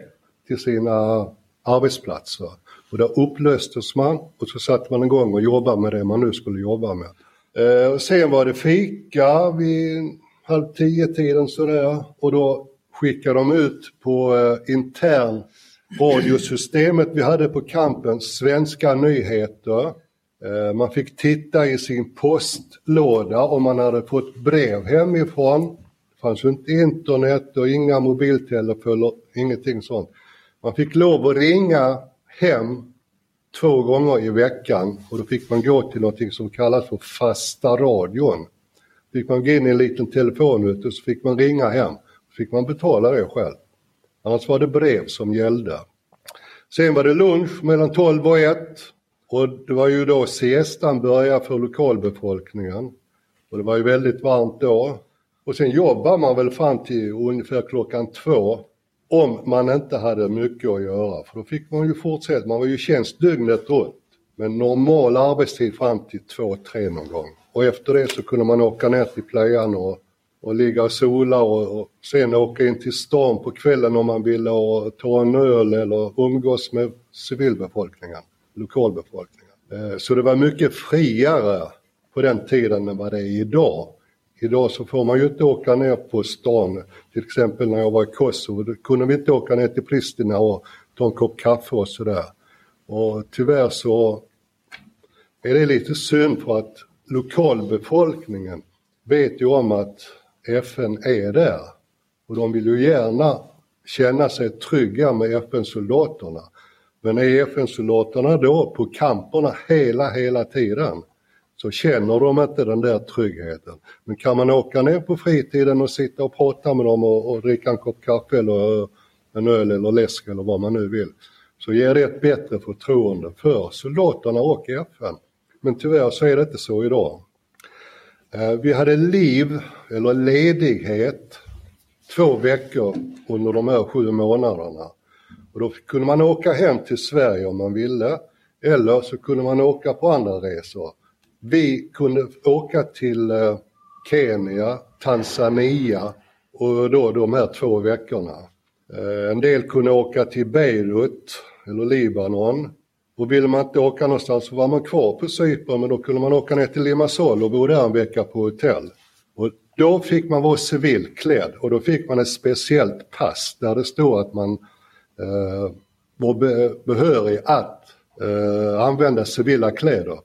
till sina arbetsplatser. Och där upplöstes man och så satte man igång och jobbade med det man nu skulle jobba med. Eh, och sen var det fika vid halv tio-tiden sådär och då skickade de ut på eh, intern radiosystemet vi hade på kampen, svenska nyheter. Eh, man fick titta i sin postlåda om man hade fått brev hemifrån. Det fanns ju inte internet och inga mobiltelefoner, ingenting sånt. Man fick lov att ringa hem två gånger i veckan och då fick man gå till något som kallas för fasta radion. Fick man gå in i en liten telefon och så fick man ringa hem. Så fick man betala det själv. Annars var det brev som gällde. Sen var det lunch mellan 12 och 1 och det var ju då siestan började för lokalbefolkningen. Och det var ju väldigt varmt då. Och sen jobbar man väl fram till ungefär klockan två om man inte hade mycket att göra. För då fick man ju fortsätta, man var ju tjänst dygnet runt. Men normal arbetstid fram till två, tre någon gång. Och efter det så kunde man åka ner till playan och, och ligga och sola och, och sen åka in till stan på kvällen om man ville och ta en öl eller umgås med civilbefolkningen, lokalbefolkningen. Eh, så det var mycket friare på den tiden än vad det är idag. Idag så får man ju inte åka ner på stan. Till exempel när jag var i Kosovo, då kunde vi inte åka ner till Pristina och ta en kopp kaffe och sådär. Och tyvärr så är det lite synd för att lokalbefolkningen vet ju om att FN är där. Och de vill ju gärna känna sig trygga med FN-soldaterna. Men är FN-soldaterna då på kamperna hela, hela tiden så känner de inte den där tryggheten. Men kan man åka ner på fritiden och sitta och prata med dem och, och dricka en kopp kaffe eller eh, en öl eller läsk eller vad man nu vill, så ger det ett bättre förtroende för soldaterna och FN. Men tyvärr så är det inte så idag. Eh, vi hade liv, eller ledighet, två veckor under de här sju månaderna. Och då kunde man åka hem till Sverige om man ville. Eller så kunde man åka på andra resor. Vi kunde åka till eh, Kenya, Tanzania och då de här två veckorna. Eh, en del kunde åka till Beirut eller Libanon. Och ville man inte åka någonstans så var man kvar på Cypern men då kunde man åka ner till Limassol och bo där en vecka på hotell. Och då fick man vara civilklädd och då fick man ett speciellt pass där det stod att man eh, var behörig att eh, använda civila kläder.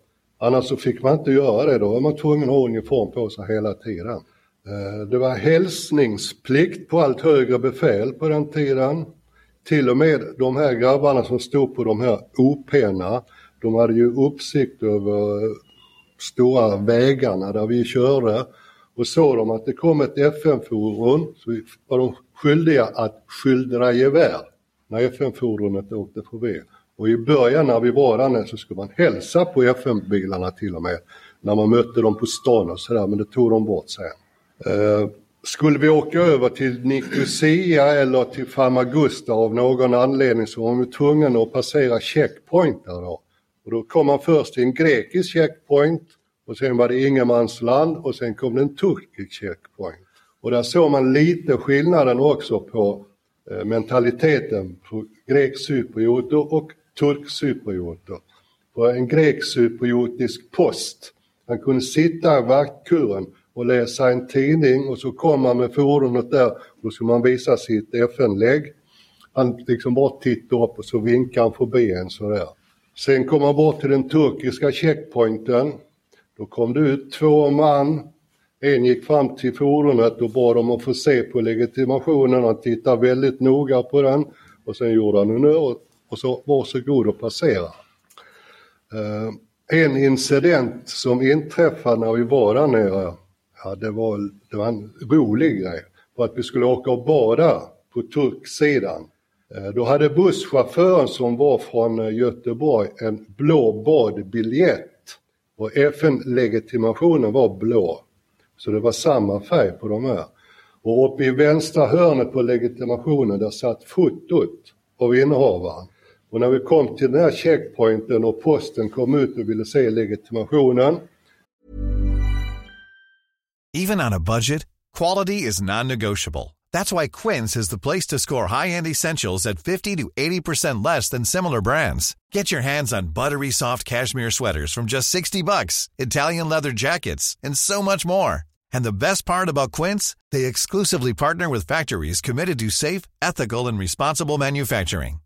Annars så fick man inte göra det, då var man tvungen att ha uniform på sig hela tiden. Eh, det var hälsningsplikt på allt högre befäl på den tiden. Till och med de här grabbarna som stod på de här OP'na, de hade ju uppsikt över stora vägarna där vi körde och såg de att det kom ett FN-fordon så var de skyldiga att skildra gevär när FN-fordonet åkte förbi. Och i början när vi var där nere så skulle man hälsa på FN-bilarna till och med när man mötte dem på stan och sådär men det tog de bort sen. Eh, skulle vi åka över till Nicosia eller till Famagusta av någon anledning så var vi tvungna att passera checkpointer då. Och då kom man först till en grekisk checkpoint och sen var det ingenmansland och sen kom det en turkisk checkpoint. Och där såg man lite skillnaden också på eh, mentaliteten på grekcyprioter och turkcyprioter. På en grekcypriotisk post, han kunde sitta i vaktkuren och läsa en tidning och så kom han med fordonet där och då skulle man visa sitt FN-lägg. Han liksom bara tittade upp och så vinkade han förbi en sådär. Sen kom han bort till den turkiska checkpointen. Då kom det ut två man. En gick fram till fordonet och bad dem att få se på legitimationen. Han tittade väldigt noga på den och sen gjorde han en och så varsågod och passera. Eh, en incident som inträffade när vi var där nere Ja, det var, det var en rolig grej. För att vi skulle åka och bada på turksidan. Eh, då hade busschauffören som var från eh, Göteborg en blå badbiljett. Och FN-legitimationen var blå. Så det var samma färg på de här. Och uppe i vänstra hörnet på legitimationen där satt fotot av innehavaren. Och när vi kom till den här checkpointen och posten kom ut och ville se legitimationen Even on a budget, quality is non-negotiable. That's why Quince is the place to score high-end essentials at 50 to 80% less than similar brands. Get your hands on buttery soft cashmere sweaters from just 60 bucks, Italian leather jackets, and so much more. And the best part about Quince, they exclusively partner with factories committed to safe, ethical, and responsible manufacturing.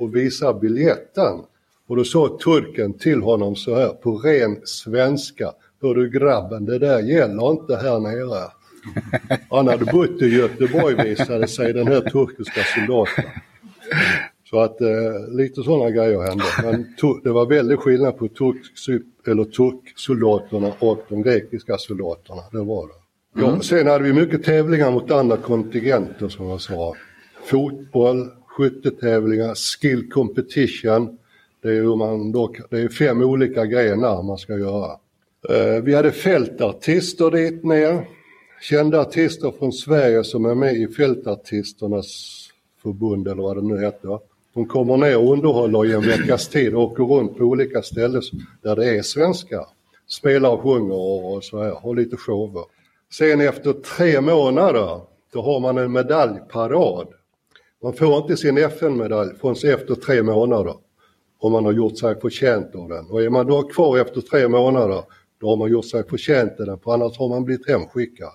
och visa biljetten. Och då sa turken till honom så här på ren svenska. Hör du grabben, det där gäller inte här nere. *laughs* Han hade bott i Göteborg visade sig, den här turkiska soldaten. Så att eh, lite sådana grejer hände. Men det var väldigt skillnad på turk, eller turksoldaterna och de grekiska soldaterna. Det var det. Ja, mm. sen hade vi mycket tävlingar mot andra kontingenter som jag sa. Fotboll, skyttetävlingar, skill competition. Det är, hur man då, det är fem olika grenar man ska göra. Eh, vi hade fältartister dit ner. Kända artister från Sverige som är med i Fältartisternas förbund eller vad det nu heter. De kommer ner och underhåller i en veckas tid och åker runt på olika ställen där det är svenskar. Spelar och sjunger och så här, har lite shower. Sen efter tre månader, då har man en medaljparad. Man får inte sin FN-medalj förrän efter tre månader om man har gjort sig förtjänt av den. Och är man då kvar efter tre månader, då har man gjort sig förtjänt av den, för annars har man blivit hemskickad.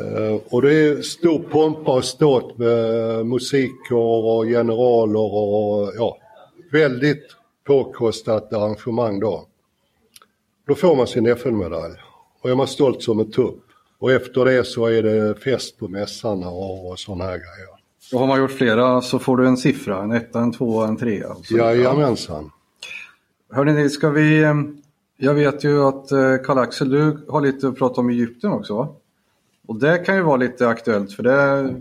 Eh, och det är stor pompa och ståt med musikkår och generaler och ja, väldigt påkostat arrangemang då. Då får man sin FN-medalj och är man stolt som en tupp. Och efter det så är det fest på mässarna och, och sådana här grejer. Och har man gjort flera så får du en siffra, en etta, en tvåa, en trea. Jajamensan. Hörrni, ska vi... eh, Jag vet ju att eh, Karl-Axel, du har lite att prata om Egypten också va? Och det kan ju vara lite aktuellt för det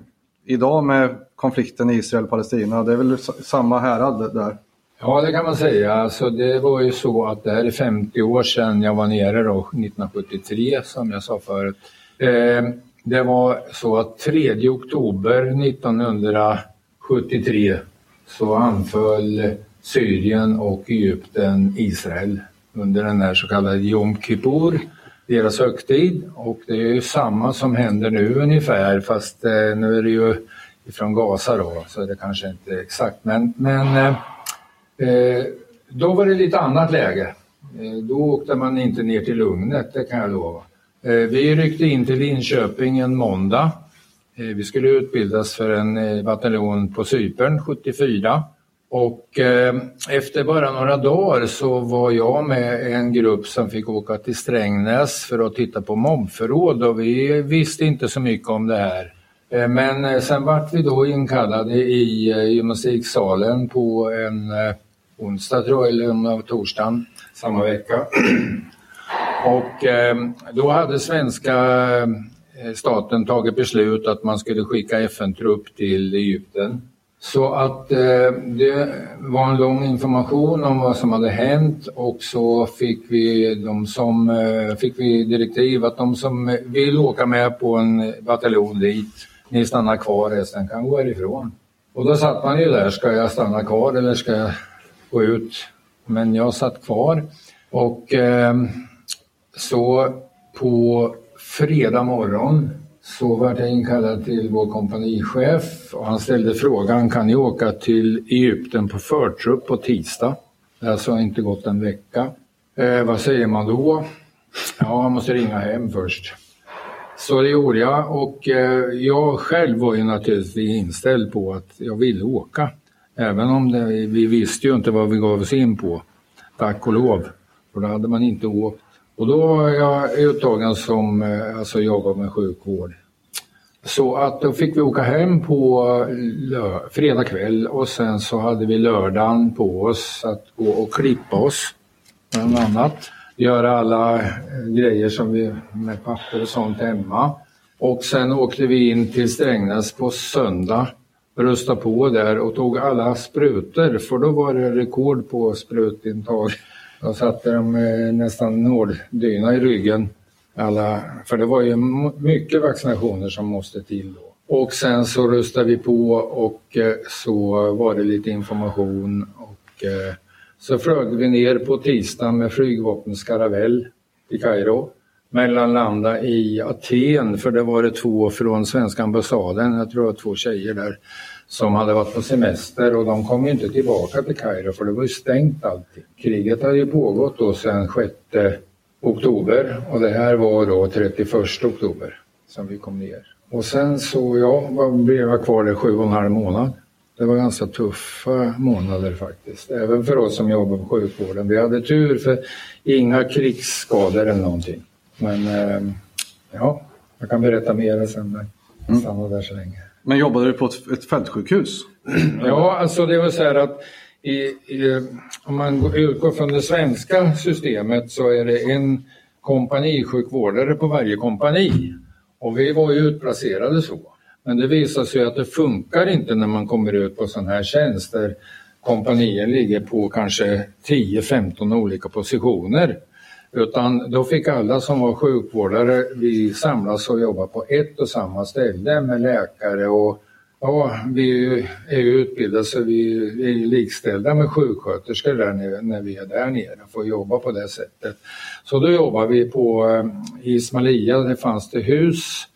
idag med konflikten Israel-Palestina, det är väl samma härad där? Ja, det kan man säga. Alltså, det var ju så att det här är 50 år sedan jag var nere då, 1973 som jag sa förut. Eh, det var så att 3 oktober 1973 så anföll Syrien och Egypten Israel under den här så kallade Jom Kippur, deras högtid. Och det är ju samma som händer nu ungefär fast eh, nu är det ju ifrån Gaza då, så det kanske inte är exakt. Men, men eh, Eh, då var det lite annat läge. Eh, då åkte man inte ner till Lugnet, det kan jag lova. Eh, vi ryckte in till Linköping en måndag. Eh, vi skulle utbildas för en eh, bataljon på Cypern 74. Och efter bara några dagar så var jag med en grupp som fick åka till Strängnäs för att titta på mobbförråd och vi visste inte så mycket om det här. Men sen vart vi då inkallade i gymnastiksalen på en onsdag tror jag, eller torsdagen samma vecka. *clears throat* Och ehm, då hade svenska eh, staten tagit beslut att man skulle skicka FN-trupp till Egypten. Så att eh, det var en lång information om vad som hade hänt och så fick vi, de som, eh, fick vi direktiv att de som vill åka med på en bataljon dit, ni stannar kvar, resten kan gå härifrån. Och då satt man ju där, ska jag stanna kvar eller ska jag gå ut? Men jag satt kvar och eh, så på fredag morgon så var jag inkallad till vår kompanichef och han ställde frågan, kan ni åka till Egypten på förtrupp på tisdag? Det har alltså inte gått en vecka. Eh, vad säger man då? Ja, man måste ringa hem först. Så det gjorde jag och eh, jag själv var ju naturligtvis inställd på att jag ville åka. Även om det, vi visste ju inte vad vi gav oss in på, tack och lov. För då hade man inte åkt. Och då var jag uttagen som, eh, alltså jag jobbar med sjukvård. Så att då fick vi åka hem på eh, lö- fredag kväll och sen så hade vi lördagen på oss att gå och klippa oss. Bland annat. Göra alla eh, grejer som vi med papper och sånt hemma. Och sen åkte vi in till Strängnäs på söndag. Röstade på där och tog alla sprutor för då var det rekord på sprutintag. Jag satte dem eh, nästan hårddyna i ryggen. Alla, för det var ju mycket vaccinationer som måste till då. Och sen så röstade vi på och eh, så var det lite information och eh, så flög vi ner på tisdagen med flygvapnets karavell till Kairo. Mellanlanda i Aten för det var det två från svenska ambassaden, jag tror det var två tjejer där som hade varit på semester och de kom ju inte tillbaka till Kairo för det var ju stängt allting. Kriget hade ju pågått då sedan 6 oktober och det här var då 31 oktober som vi kom ner. Och sen så, ja, vad blev jag kvar där sju och en halv månad. Det var ganska tuffa månader faktiskt, även för oss som jobbar på sjukvården. Vi hade tur för inga krigsskador eller någonting. Men eh, ja, jag kan berätta mer sen men Jag stannar där så länge. Men jobbade du på ett, ett fältsjukhus? *clears throat* Ja, alltså det var så här att i, i, om man går- utgår från det svenska systemet så är det en kompanisjukvårdare på varje kompani. Och vi var ju utplacerade så. Men det visar sig att det funkar inte när man kommer ut på sån här tjänst där kompanier ligger på kanske 10-15 olika positioner. Utan då fick alla som var sjukvårdare, vi samlas och jobba på ett och samma ställe med läkare och ja, vi är ju utbildade så vi är ju likställda med sjuksköterskor där nere, när vi är där nere, får jobba på det sättet. Så då jobbar vi på eh, Ismalia, i Ismailia, det fanns det hus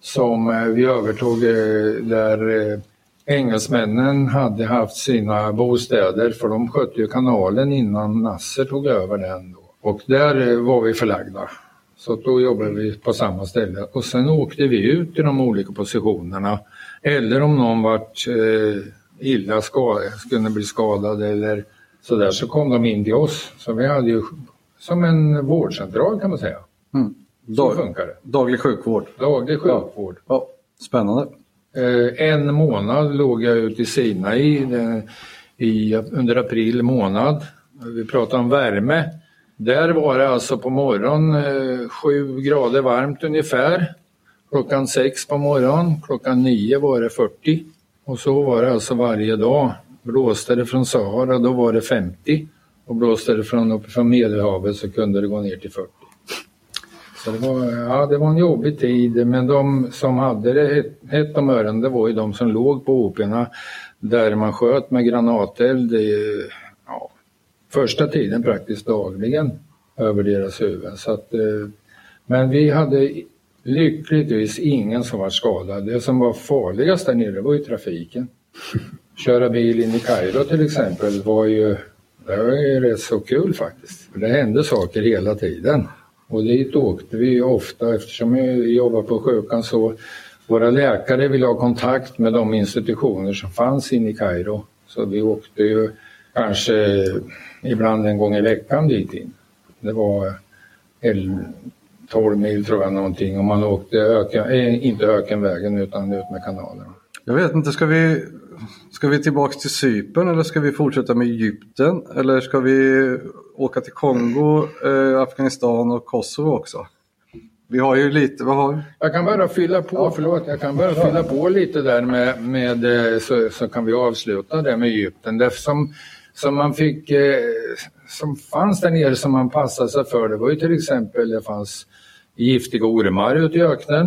som eh, vi övertog eh, där engelsmännen hade haft sina bostäder för de skötte ju kanalen innan Nasser tog över den. Och där eh, var vi förlagda. Så då jobbade vi på samma ställe och sen åkte vi ut i de olika positionerna. Eller om någon vart eh, illa skadad, skulle bli skadad eller Så där så kom de in till oss. Så vi hade ju som en vårdcentral kan man säga. Mm. Så funkar det. Daglig sjukvård. Daglig sjukvård. Ja, spännande. Eh, en månad låg jag ute i Sinai i, under april månad. Vi pratar om värme. Där var det alltså på morgonen eh, sju 7 grader varmt ungefär. Klockan 6 på morgonen, klockan 9 var det 40. Och så var det alltså varje dag. Blåste det från Sahara då var det 50 och blåste det från, uppifrån Medelhavet så kunde det gå ner till 40. Så det var, ja, det var en jobbig tid men de som hade det hett om öronen det var ju de som låg på operna där man sköt med granateld första tiden praktiskt dagligen över deras huvuden. Så att, eh, men vi hade lyckligtvis ingen som var skadad. Det som var farligast där nere var ju trafiken. *laughs* Köra bil in i Kairo till exempel var ju, det var ju rätt så kul faktiskt. Det hände saker hela tiden. Och dit åkte vi ofta eftersom jag jobbar på sjukan så våra läkare ville ha kontakt med de institutioner som fanns inne i Kairo. Så vi åkte ju kanske ibland en gång i veckan dit in. Det var 12 mil tror jag någonting och man åkte öken, eh, inte ökenvägen utan ut med kanalerna. Jag vet inte, ska vi, ska vi tillbaks till Cypern eller ska vi fortsätta med Egypten? Eller ska vi åka till Kongo, eh, Afghanistan och Kosovo också? Vi har ju lite, vad har vi? Jag kan bara fylla på, ja. förlåt, jag kan bara fylla på lite där med, med eh, så, så kan vi avsluta det med Egypten. Det som, som man fick, eh, som fanns där nere som man passade sig för, det var ju till exempel, det fanns giftiga ormar ute i öknen.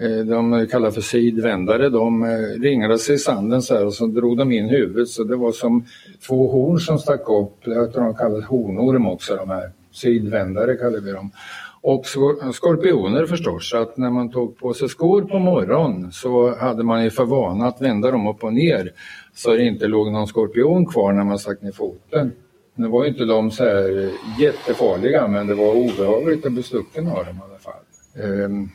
Eh, de kallar för sidvändare, de ringlade ringade sig i sanden så här och så drog de in huvudet så det var som två horn som stack upp. Jag tror de kallas hornorm också de här. Sidvändare kallar vi dem. Och skorpioner förstås, så att när man tog på sig skor på morgonen så hade man ju för vana att vända dem upp och ner så det inte låg någon skorpion kvar när man stack ner foten. Nu var ju inte de så här eh, jättefarliga men det var obehagligt att bli stucken av dem i alla fall. Ehm,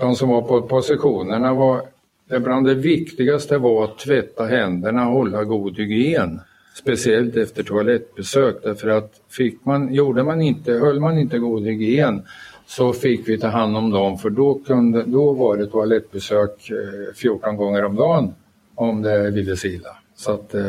de som var på positionerna var, bland det viktigaste var att tvätta händerna och hålla god hygien. Speciellt efter toalettbesök därför att fick man, gjorde man inte, höll man inte god hygien så fick vi ta hand om dem för då, kunde, då var det toalettbesök eh, 14 gånger om dagen om det ville sig illa. Så att, eh,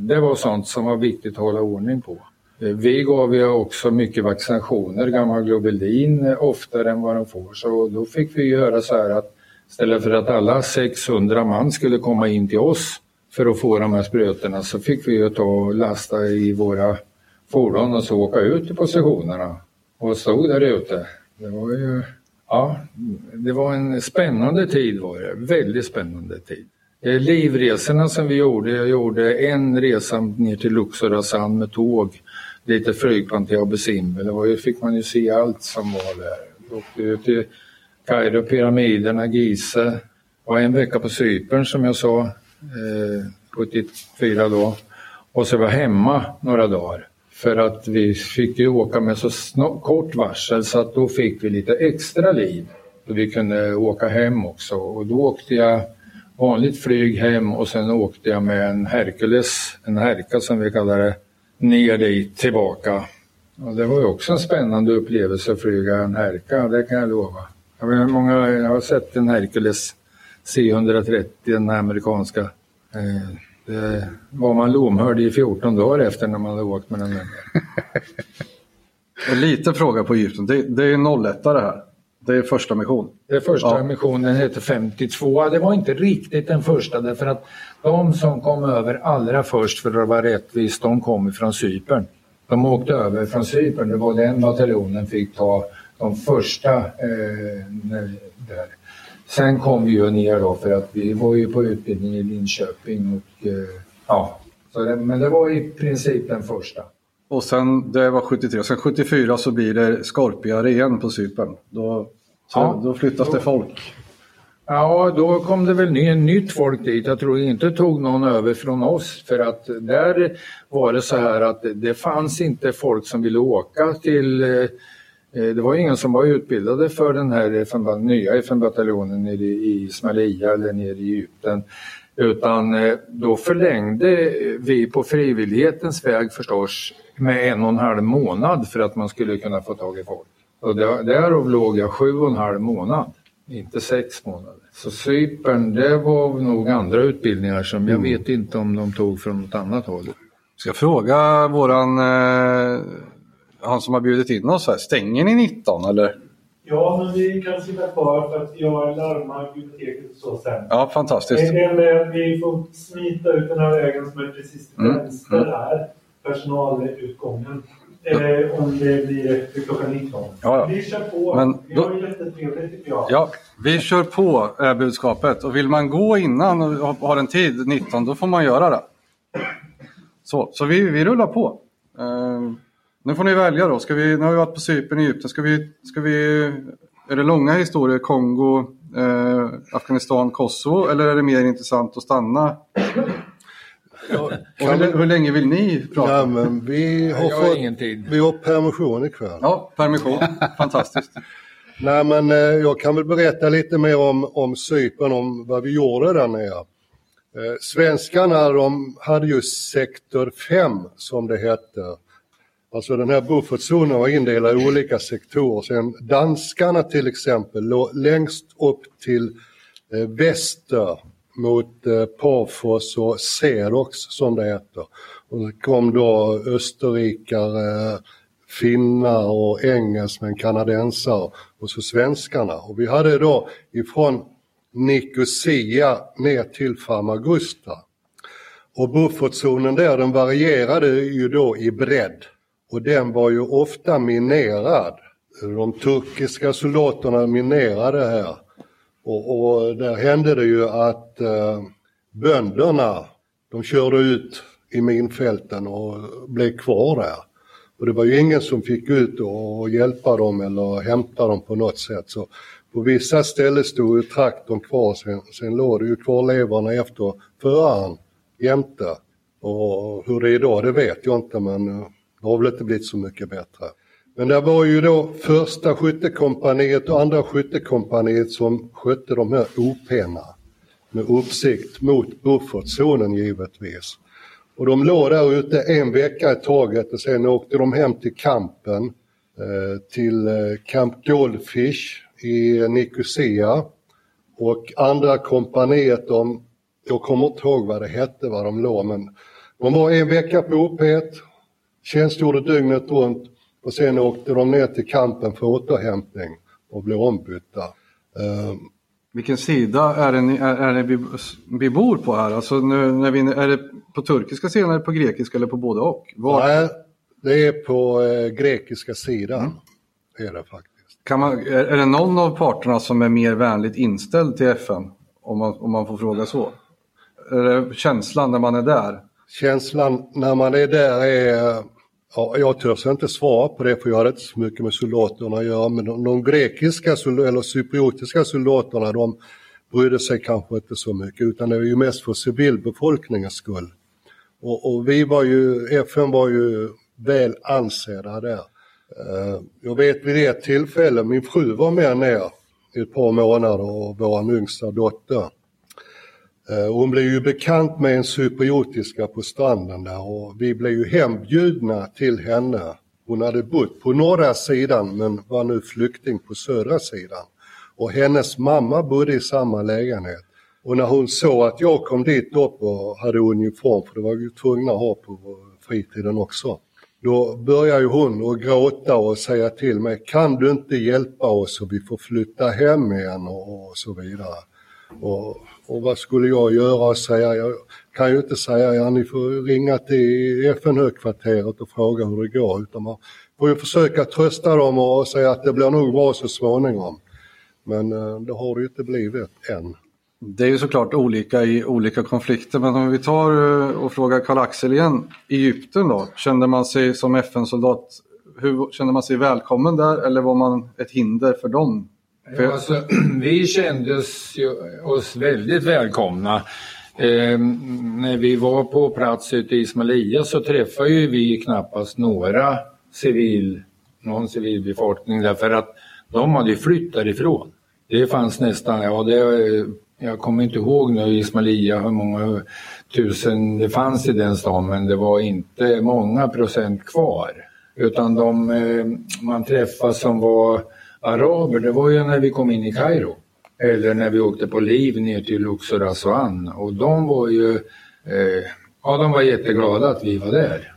det var sånt som var viktigt att hålla ordning på. Eh, vi gav ju också mycket vaccinationer, gammal globulin, eh, oftare än vad de får. Så då fick vi göra så här att istället för att alla 600 man skulle komma in till oss för att få de här sprutorna så fick vi ju ta och lasta i våra fordon och så åka ut till positionerna och stod där ute. Det var ju, ja, det var en spännande tid var det, väldigt spännande tid. Eh, livresorna som vi gjorde, jag gjorde en resa ner till Luxor och San med tåg, lite flygplan till Abu Simbel, då fick man ju se allt som var där. Vi åkte ut till Kairo, pyramiderna, Giza. var en vecka på Cypern som jag sa, eh, 74 då. Och så var jag hemma några dagar. För att vi fick ju åka med så kort varsel så att då fick vi lite extra liv. Så vi kunde åka hem också och då åkte jag vanligt flyg hem och sen åkte jag med en Hercules, en Herka som vi kallar det, ner dit tillbaka. Och det var ju också en spännande upplevelse att flyga en Herka, det kan jag lova. Jag, vet, många, jag har sett en Hercules C130, den amerikanska. Eh, det var man lomhörd i 14 dagar efter när man hade åkt med den där. *laughs* En liten fråga på Egypten, det, det är 01 det här? Det är första mission? Det första ja. missionen heter 52. Det var inte riktigt den första därför att de som kom över allra först för att vara rättvis, de kom från Cypern. De åkte över från Cypern, det var den bataljonen fick ta de första eh, där. Sen kom vi ju ner då för att vi var ju på utbildning i Linköping och eh, ja, så det, men det var i princip den första. Och sen, det var 73, sen 74 så blir det Skorpiar igen på Cypern. Då, ja, då flyttas det folk. Ja, då kom det väl ner nytt folk dit. Jag tror inte tog någon över från oss för att där var det så här att det fanns inte folk som ville åka till Eh, det var ingen som var utbildade för den här FN, nya FN-bataljonen nere i Ismailia eller nere i Egypten. Utan eh, då förlängde vi på frivillighetens väg förstås med en och en halv månad för att man skulle kunna få tag i folk. Och där, därav låg jag sju och en halv månad, inte sex månader. Så Cypern, det var nog andra utbildningar som jag vet inte om de tog från något annat håll. Ska jag fråga våran, eh, han som har bjudit in oss här, stänger ni 19 eller? Ja, men vi kan sitta kvar för att jag larmar biblioteket och så sen. Ja, fantastiskt. Med, vi får smita ut den här vägen som är precis till Mm, vänster mm. här. Personalutgången. Eh, om det blir efter klockan 19. Ja. Vi kör på. Men vi har det jättetrevligt tycker jag. Ja, vi kör på är budskapet och vill man gå innan och ha- har en tid 19 då får man göra det. Så, så vi, vi rullar på. Eh, nu får ni välja då. Ska vi, nu har vi varit på Cypern, Egypten. Ska vi, ska vi, är det långa historier, Kongo, eh, Afghanistan, Kosovo eller är det mer intressant att stanna? Och hur, hur länge vill ni prata? Ja, men vi har, Jag har fått, ingen tid. vi har permission ikväll. Ja, permission. *laughs* Fantastiskt. Nej, men eh, jag kan väl berätta lite mer om, om Cypern, om vad vi gjorde där nere. Eh, svenskarna de hade ju sektor 5 som det hette. Alltså den här buffertzonen var indelad i olika sektorer. Sen danskarna till exempel låg längst upp till eh, väster mot eh, och Sedox som det heter. Och så kom då österrikare, finnar och engelsmän, kanadensare och så svenskarna. Och vi hade då ifrån Nicosia ner till Famagusta. Och buffertzonen där den varierade ju då i bredd och den var ju ofta minerad. De turkiska soldaterna minerade här och, och där hände det ju att eh, bönderna de körde ut i minfälten och blev kvar där. Och det var ju ingen som fick ut och hjälpa dem eller hämta dem på något sätt. Så på vissa ställen stod ju traktorn kvar, sen, sen låg det ju kvarlevorna efter föraren jämte. Och hur det är idag det vet jag inte men eh, det har väl inte blivit så mycket bättre. Men det var ju då första skyttekompaniet och andra skyttekompaniet som skötte de här OP'na med uppsikt mot buffertzonen givetvis. Och de låg där ute en vecka i taget och sen åkte de hem till kampen, eh, till eh, Camp Goldfish i Nicosia. Och andra kompaniet, de, jag kommer inte ihåg vad det hette, var de låg, men de var en vecka på OP1, tjänstgjorde dygnet runt och sen åkte de ner till kampen för återhämtning och blev ombytta. Eh, Vilken sida är det ni, är, är det vi, vi bor på här? Alltså nu, när vi, är det på turkiska sidan, eller på grekiska eller på båda och? Var, Nej, det är på eh, grekiska sidan. Är det faktiskt. kan man, är, är det någon av parterna som är mer vänligt inställd till FN? Om man, om man får fråga så. Är det känslan när man är där? Känslan när man är där är, ja, jag törs inte svara på det för jag hade inte så mycket med soldaterna att göra, men de, de grekiska eller cypriotiska soldaterna de brydde sig kanske inte så mycket utan det var ju mest för civilbefolkningens skull. Och, och vi var ju, FN var ju väl ansedda där. Eh, jag vet vid det tillfälle, min fru var med ner i ett par månader och vår yngsta dotter. Eh, och Hon blev ju bekant med en cypriotiska på stranden där och vi blev ju hembjudna till henne. Hon hade bott på norra sidan men var nu flykting på södra sidan. Och hennes mamma bodde i samma lägenhet. Och när hon såg att jag kom dit upp och hade uniform, för det var vi ju tvungna att ha på fritiden också. Då började ju hon att gråta och säga till mig, kan du inte hjälpa oss så vi får flytta hem igen och, och så vidare. Och, och vad skulle jag göra och säga? Jag kan ju inte säga, ja ni får ringa till FN-högkvarteret och fråga hur det går. Utan man får ju försöka trösta dem och säga att det blir nog bra så småningom. Men eh, det har det ju inte blivit än. Det är ju såklart olika i olika konflikter, men om vi tar eh, och frågar Karl-Axel igen. Egypten då, kände man sig som FN-soldat, hur, kände man sig välkommen där eller var man ett hinder för dem? För, Alltså, *clears throat* vi kände oss, ju, oss väldigt välkomna. Eh, när vi var på plats ute i Ismailia så träffade ju vi knappast några civil, någon civilbefolkning därför att de hade ju flytt därifrån. Det fanns nästan, ja det jag kommer inte ihåg nu i Ismailia hur många tusen det fanns i den stan men det var inte många procent kvar. Utan de eh, man träffade som var araber, det var ju när vi kom in i Kairo. Eller när vi åkte på liv ner till Luxor Aswan och de var ju, eh, ja de var jätteglada att vi var där.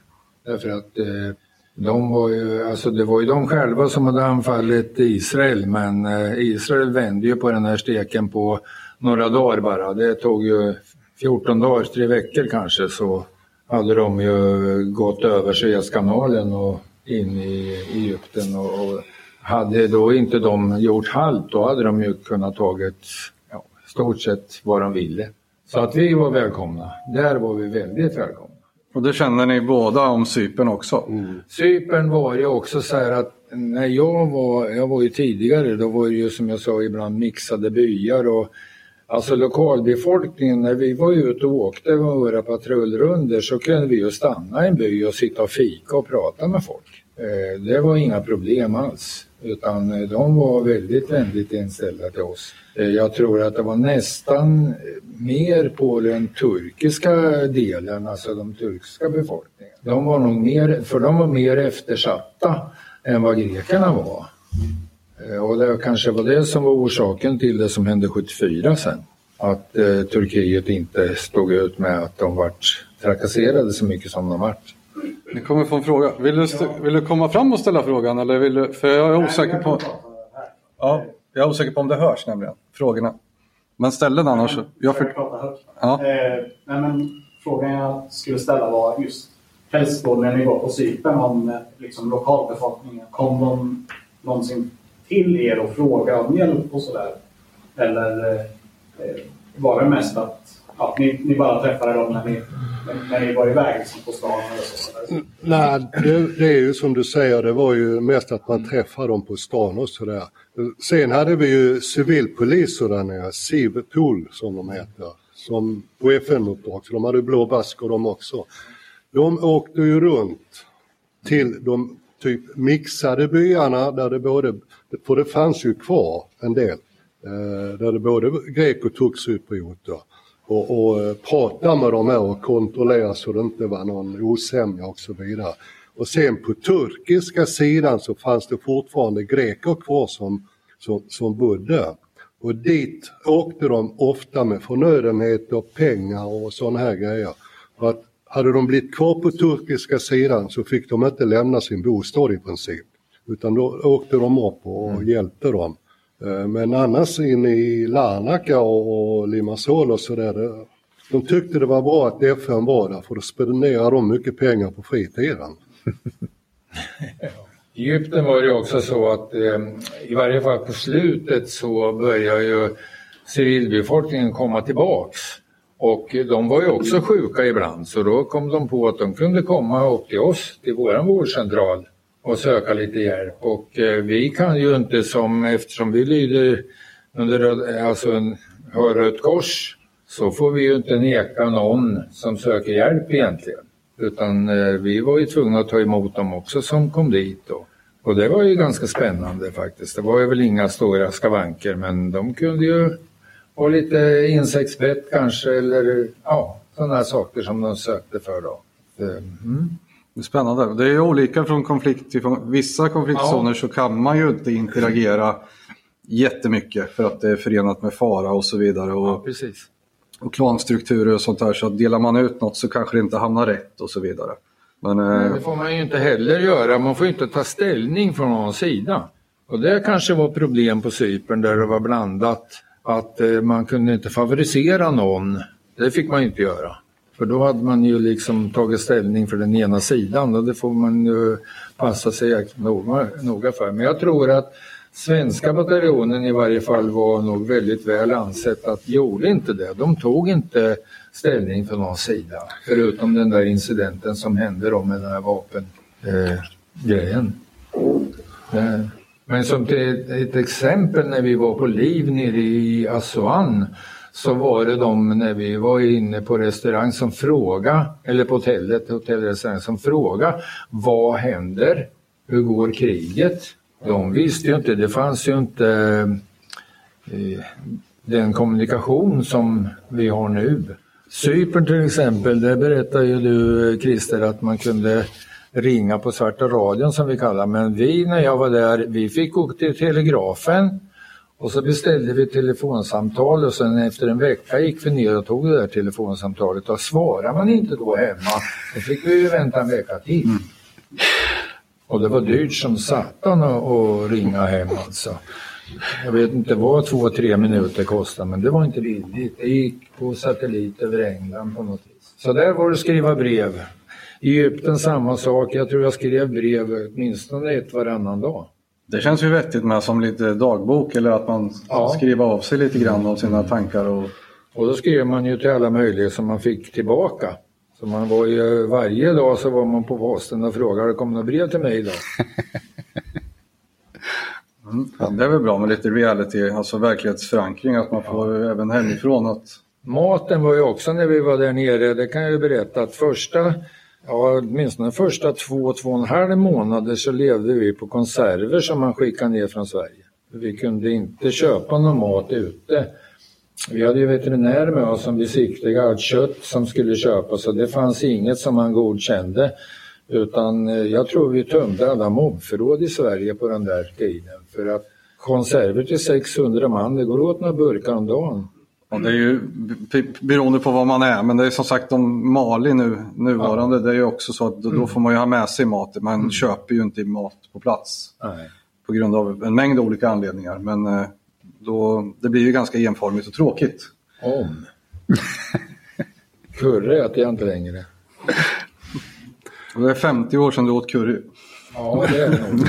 Därför att eh, de var ju, alltså det var ju de själva som hade anfallit Israel men eh, Israel vände ju på den här steken på några dagar bara. Det tog ju 14 dagar, tre veckor kanske så hade de ju gått över Suezkanalen och in i Egypten och, och hade då inte de gjort halt då hade de ju kunnat tagit ja, stort sett vad de ville. Så att vi var välkomna. Där var vi väldigt välkomna. Och det känner ni båda om Sypen också? Mm. Sypen var ju också så här att när jag var, jag var ju tidigare, då var det ju som jag sa ibland mixade byar och Alltså lokalbefolkningen, när vi var ute och åkte med våra patrullrunder så kunde vi ju stanna i en by och sitta och fika och prata med folk. Eh, det var inga problem alls. Utan eh, de var väldigt vänligt inställda till oss. Eh, jag tror att det var nästan eh, mer på den turkiska delen, alltså de turkiska befolkningen. De var nog mer, för de var mer eftersatta än vad grekerna var. Och det kanske var det som var orsaken till det som hände 74 sen. Att eh, Turkiet inte stod ut med att de vart trakasserade så mycket som de vart. Ni kommer få en fråga. Vill du, vill du komma fram och ställa frågan? Eller vill du, för jag är osäker på... Ja, jag är osäker på om det hörs nämligen, frågorna. Men ställ den annars. Jag för... ja. eh, nej, men frågan jag skulle ställa var just när ni var på Cypern om eh, liksom, lokalbefolkningen. Kom de någonsin till er och fråga om hjälp och sådär? Eller eh, var det mest att att ni, ni bara träffade dem när ni, när ni var iväg liksom, på stan? Eller så. Mm. Nej, det, det, är ju som du säger, det var ju mest att man träffade dem på stan och sådär. Sen hade vi ju civilpoliser där nere, Civpool som de heter, som på FN-uppdrag, så de hade blå basker de också. De åkte ju runt till de typ mixade byarna där det både, för det fanns ju kvar en del, där det både grek och turkcyprioter och, och eh, prata med dem här och kontrollera så det inte var någon osämja och så vidare. Och sen på turkiska sidan så fanns det fortfarande greker kvar som, som, som bodde. Och dit åkte de ofta med förnödenheter, pengar och sådana här grejer. För att hade de blivit kvar på turkiska sidan så fick de inte lämna sin bostad i princip. Utan då åkte de upp och mm. hjälpte dem. Eh, men annars inne i Larnaca och Limassol och sådär, eh, de tyckte det var bra att FN var där för då spenderade de mycket pengar på fritiden. *laughs* I Egypten var det också så att ehm, i varje fall på slutet så började ju civilbefolkningen komma tillbaks. Och de var ju också sjuka ibland så då kom de på att de kunde komma upp till oss, till våran vårdcentral och söka lite hjälp. Och eh, vi kan ju inte som, eftersom vi lyder under alltså en Rött Kors, så får vi ju inte neka någon som söker hjälp egentligen. Utan eh, vi var ju tvungna att ta emot dem också som kom dit då. Och det var ju ganska spännande faktiskt. Det var ju väl inga stora skavanker men de kunde ju ha lite insektsbett kanske eller ja, sådana saker som de sökte för då. Eh, mm. Spännande. Det är ju olika från konflikt till vissa konfliktzoner ja. så kan man ju inte interagera jättemycket för att det är förenat med fara och så vidare. Och, ja, precis. och klanstrukturer och sånt där. Så delar man ut något så kanske det inte hamnar rätt och så vidare. Men, Nej, eh, det får man ju inte heller göra. Man får inte ta ställning från någon sida. Och det kanske var problem på Cypern där det var blandat att eh, man kunde inte favorisera någon. Det fick man inte göra. För då hade man ju liksom tagit ställning för den ena sidan och det får man ju passa sig noga, noga för. Men jag tror att svenska bataljonen i varje fall var nog väldigt väl ansett att gjorde inte det. De tog inte ställning för någon sida. Förutom den där incidenten som hände då med den här vapengrejen. Eh, eh, men som till ett exempel när vi var på liv nere i Assuan så var det de när vi var inne på restaurang som frågade, eller på hotellet, hotellrestaurang som frågade vad händer? Hur går kriget? De visste ju inte, det fanns ju inte eh, den kommunikation som vi har nu. Cypern till exempel, det berättar ju du Christer att man kunde ringa på svarta radion som vi kallar men vi när jag var där, vi fick gå till telegrafen och så beställde vi telefonsamtal och sen efter en vecka gick vi ner och tog det där telefonsamtalet och svarar man inte då hemma, då fick vi ju vänta en vecka till. Mm. Och det var dyrt som satan att ringa hem alltså. Jag vet inte vad två, tre minuter kostade men det var inte billigt. Det gick på satellit över England på något vis. Så där var det att skriva brev. I Egypten samma sak. Jag tror jag skrev brev åtminstone ett varannan dag. Det känns ju vettigt med som lite dagbok eller att man ja. skriver av sig lite grann av sina tankar. Och... och då skrev man ju till alla möjliga som man fick tillbaka. Så man var ju, varje dag så var man på posten och frågade, kom några brev till mig idag? *laughs* mm, ja, det är väl bra med lite reality, alltså verklighetsförankring, att man får ja. även hemifrån att... Maten var ju också när vi var där nere, det kan jag ju berätta att första Ja, åtminstone första två, två och en halv månader så levde vi på konserver som man skickade ner från Sverige. Vi kunde inte köpa någon mat ute. Vi hade ju veterinärer med oss som besiktigade allt kött som skulle köpas och det fanns inget som man godkände. Utan eh, jag tror vi tömde alla mobförråd i Sverige på den där tiden. För att konserver till 600 man, det går åt några burkar om dagen. Och det är ju beroende på vad man är, men det är som sagt om Mali nu, nuvarande, ja. det är ju också så att då, då, får man ju ha med sig mat. Man mm. köper ju inte mat på plats. Nej. På grund av en mängd olika anledningar. Men eh, då, det blir ju ganska enformigt och tråkigt. Om. curry äter jag inte längre. Och det är 50 år sedan du åt curry. Ja, det är det nog.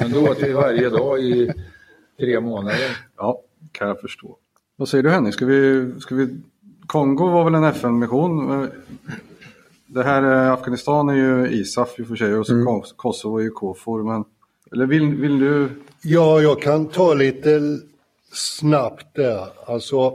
Men då åt vi varje dag i tre månader. Ja, kan jag förstå. Vad säger du Henning, ska vi, ska vi... Kongo var väl en FN-mission? Det här Afghanistan är ju ISAF i och för sig och så mm. Kosovo är ju KFOR. Men, eller vill, vill du? Ja, jag kan ta lite snabbt där. Alltså,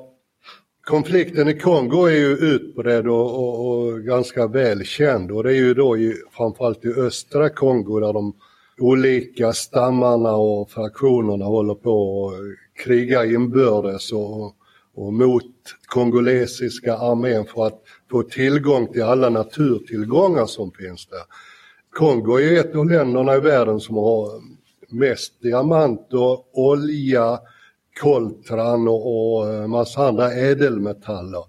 konflikten i Kongo är ju utbredd och, och, och ganska välkänd och det är ju då i, framförallt i östra Kongo där de olika stammarna och fraktionerna håller på och kriga inbördes och, och mot kongolesiska armén för att få tillgång till alla naturtillgångar som finns där. Kongo är ett av länderna i världen som har mest diamanter, olja, koltran och, och massa andra ädelmetaller.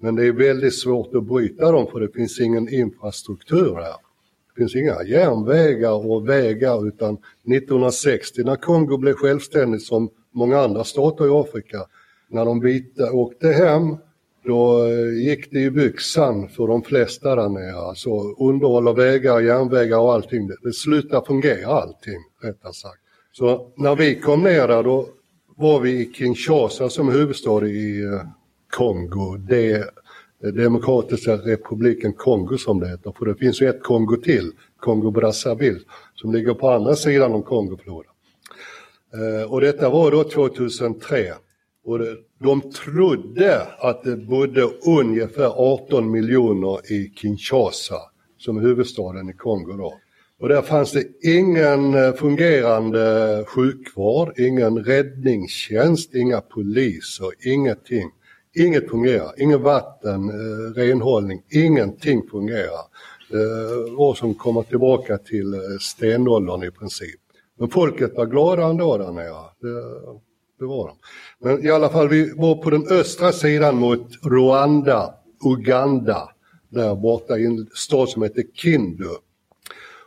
Men det är väldigt svårt att bryta dem för det finns ingen infrastruktur här. Det finns inga järnvägar och vägar utan 1960 när Kongo blev självständigt som många andra stater i Afrika, när de vita åkte hem då eh, gick det i byxan för de flesta där nere. Alltså underhåll av vägar, järnvägar och allting. Det slutade fungera allting, rättare sagt. Så när vi kom ner där då var vi i Kinshasa som huvudstad i eh, Kongo. Det eh, Demokratiska republiken Kongo som det heter. För det finns ju ett Kongo till, Kongo Brazzaville, som ligger på andra sidan om Kongofloden. Eh, och detta var då 2003. Och de trodde att det bodde ungefär 18 miljoner i Kinshasa, som är huvudstaden i Kongo då. Och där fanns det ingen eh, fungerande sjukvård, ingen räddningstjänst, inga poliser, ingenting. Inget fungerar, ingen vatten, eh, renhållning, ingenting fungerar. Eh, det var som kommer tillbaka till stenåldern i princip. Men folket var glada ändå där nere. Det, det var de. Men i alla fall, vi var på den östra sidan mot Rwanda, Uganda, där borta i en stad som heter Kindu.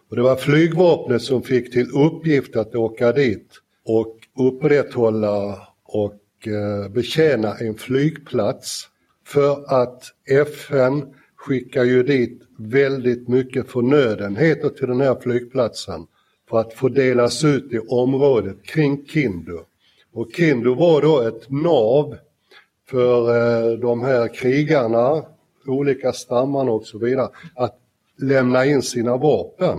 Och det var flygvapnet som fick till uppgift att åka dit och upprätthålla och eh, betjäna en flygplats för att FN skickar ju dit väldigt mycket förnödenheter till den här flygplatsen för att få delas ut i området kring Kindu. Och Kindu var då ett nav för eh, de här krigarna, olika stammarna och så vidare, att lämna in sina vapen.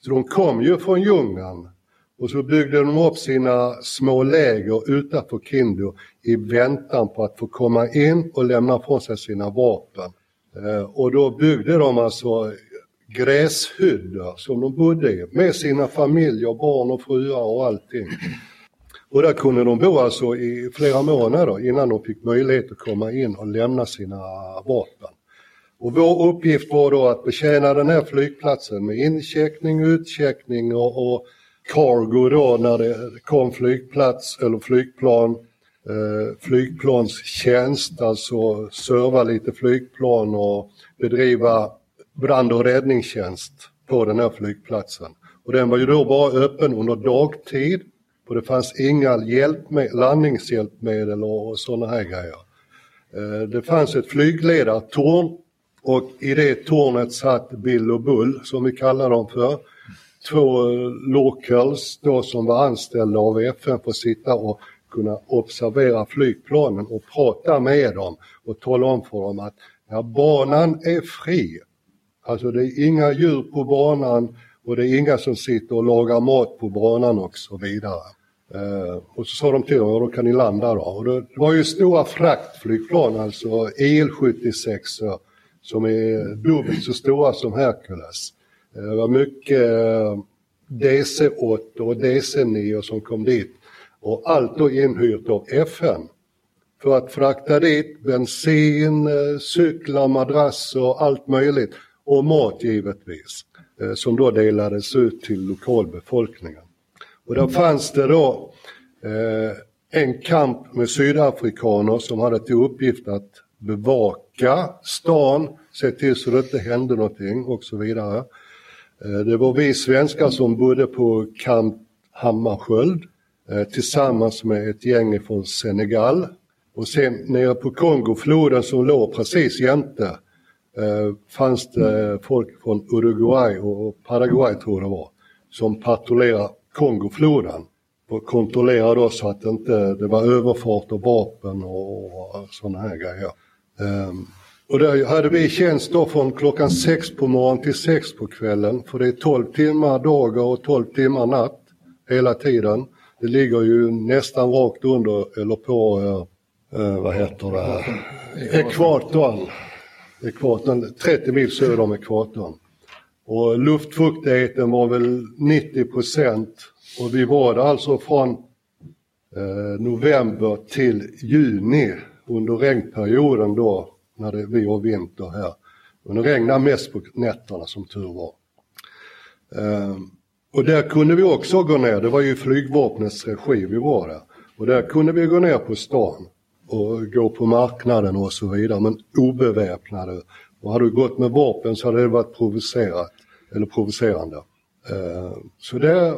Så de kom ju från djungeln och så byggde de upp sina små läger utanför Kindu i väntan på att få komma in och lämna från sig sina vapen. Eh, och då byggde de alltså gräshydda som de bodde i med sina familjer, barn och fruar och allting. Och där kunde de bo alltså i flera månader innan de fick möjlighet att komma in och lämna sina vapen. Och vår uppgift var då att betjäna den här flygplatsen med incheckning, utcheckning och, och cargo då när det kom flygplats eller flygplan, eh, flygplanstjänst, alltså serva lite flygplan och bedriva brand och räddningstjänst på den här flygplatsen. Och den var ju då bara öppen under dagtid och det fanns inga hjälpmed, landningshjälpmedel och sådana här grejer. Eh, det fanns ett flygledartorn och i det tornet satt Bill och Bull, som vi kallar dem för. Två eh, locals då som var anställda av FN för att sitta och kunna observera flygplanen och prata med dem och tala om för dem att ja, banan är fri. Alltså det är inga djur på banan och det är inga som sitter och lagar mat på banan och så vidare. Eh, och så sa de till dem, ja då kan ni landa då. Och det var ju stora fraktflygplan, alltså Il-76 som är dubbelt så stora som Hercules. Eh, det var mycket eh, DC-8 och DC-9 som kom dit. Och allt då inhyrt av FN. För att frakta dit bensin, eh, cyklar, madrasser, och allt möjligt. Och mat givetvis. Eh, som då delades ut till lokalbefolkningen. Och då fanns det då eh, en kamp med sydafrikaner som hade till uppgift att bevaka stan, se till så det inte hände någonting och så vidare. Eh, det var vi svenskar som bodde på Camp Hammarskjöld tillsammans med ett gäng från Senegal. Och sen nere på Kongofloden som låg precis jämte fanns det folk från Uruguay och Paraguay tror jag det var, som patrullerade Kongofloden och kontrollera då så att inte det var överfart av vapen och, och sådana här grejer. Um, och där hade vi tjänst då från klockan sex på morgonen till sex på kvällen för det är 12 timmar dagar och 12 timmar natt hela tiden. Det ligger ju nästan rakt under eller på, uh, uh, vad heter det, ekvatorn ekvatorn. 30 mil söder om ekvatorn. Och luftfuktigheten var väl 90 procent och vi var där alltså från eh, november till juni under regnperioden då när det, vi har vinter här. Men det regnar mest på nätterna som tur var. Eh, och där kunde vi också gå ner, det var ju flygvapnets regi vi var där. Och där kunde vi gå ner på stan och gå på marknaden och så vidare, men obeväpnade. Och hade du gått med vapen så hade det varit provocerat, eller provocerande. Eh, så där,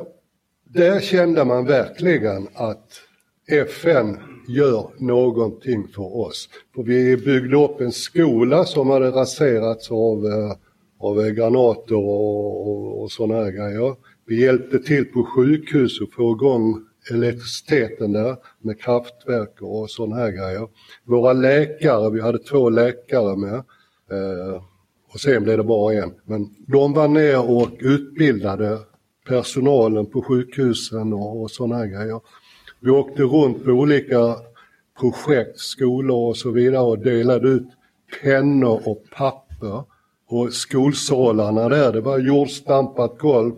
där kände man verkligen att FN gör någonting för oss. För vi byggde upp en skola som hade raserats av, eh, av eh, granater och, och, och sådana här grejer. Vi hjälpte till på sjukhus att få igång elektriciteten där med kraftverk och sådana här grejer. Våra läkare, vi hade två läkare med eh, och sen blev det bara en. Men de var ner och utbildade personalen på sjukhusen och, och sådana här grejer. Vi åkte runt på olika projekt, skolor och så vidare och delade ut pennor och papper. Och skolsalarna där, det var jordstampat golv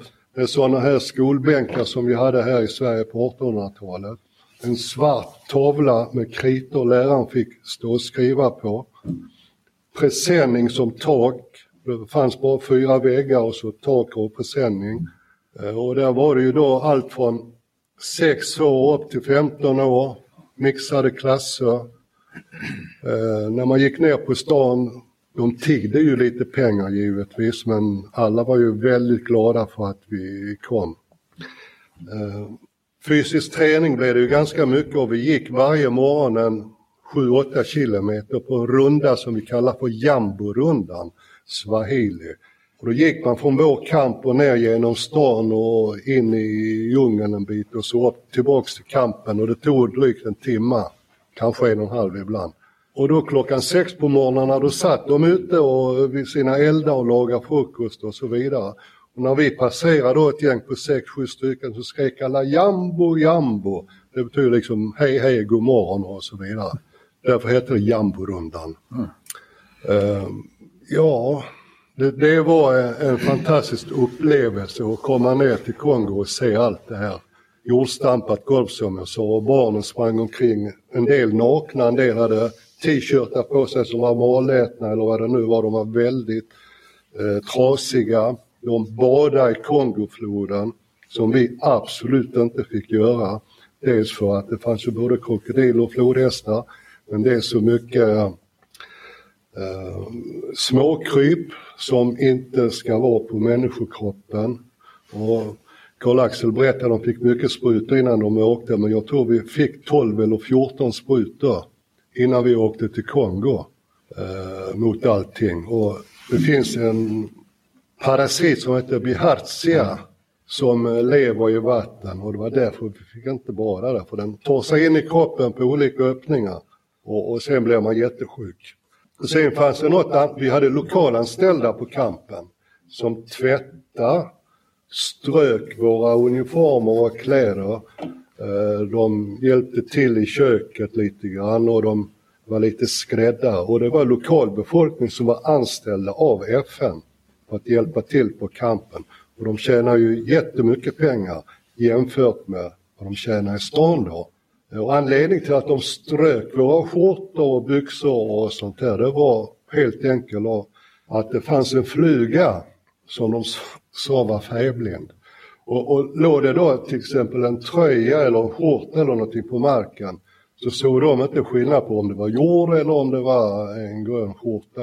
sådana här skolbänkar som vi hade här i Sverige på 1800-talet. En svart tavla med kritor läraren fick stå och skriva på. Presenning som tak. Det fanns bara fyra väggar och så tak och presenning. Eh, och där var det ju då allt från 6 år upp till 15 år, mixade klasser. Eh, när man gick ner på stan, de tiggde ju lite pengar givetvis, men alla var ju väldigt glada för att vi kom. Eh, fysisk träning blev det ju ganska mycket och vi gick varje morgon en 7-8 kilometer på en runda som vi kallar för Jamborundan, Swahili. Och då gick man från vår kamp och ner genom stan och in i djungeln en bit och så upp tillbaks till kampen och det tog drygt en timme, kanske en och en halv ibland. Och då klockan sex på morgnarna då satt de ute och vid sina eldar och lagade frukost och så vidare. Och när vi passerade då ett gäng på sex, sju stycken så skrek alla jambo, jambo. Det betyder liksom hej, hej, god morgon och så vidare. Därför heter det jamborundan. Mm. Uh, ja, det, det var en, en, fantastisk upplevelse att komma ner till Kongo och se allt det här jordstampat golv som jag sa och barnen sprang omkring. En del nakna, en del hade t-shirtar på sig som var malätna eller vad det nu var. De var väldigt eh, trasiga. De badade i Kongofloden som vi absolut inte fick göra. Dels för att det fanns ju både krokodiler och flodhästar men det är så mycket eh, småkryp som inte ska vara på människokroppen. Och Karl-Axel berättade att de fick mycket sprutor innan de åkte men jag tror vi fick 12 eller 14 sprutor innan vi åkte till Kongo eh, mot allting. Och det finns en parasit som heter Bihartia som eh, lever i vatten och det var därför vi fick inte bada där för den tar sig in i kroppen på olika öppningar och, och sen blir man jättesjuk. Och sen fanns det något annat, vi hade lokalanställda på kampen som tvättade, strök våra uniformer och kläder. Eh, de hjälpte till i köket lite grann och de var lite skräddare och det var lokalbefolkning som var anställda av FN för att hjälpa till på kampen. Och de tjänar ju jättemycket pengar jämfört med vad de tjänar i stan då. Eh, och anledningen till att de strök våra skjortor och byxor och sånt där, det var helt enkelt att det fanns en fluga som de sa var färgblind. Och, och låg det då till exempel en tröja eller en skjorta eller någonting på marken så såg de inte skillnad på om det var jord eller om det var en grön skjorta.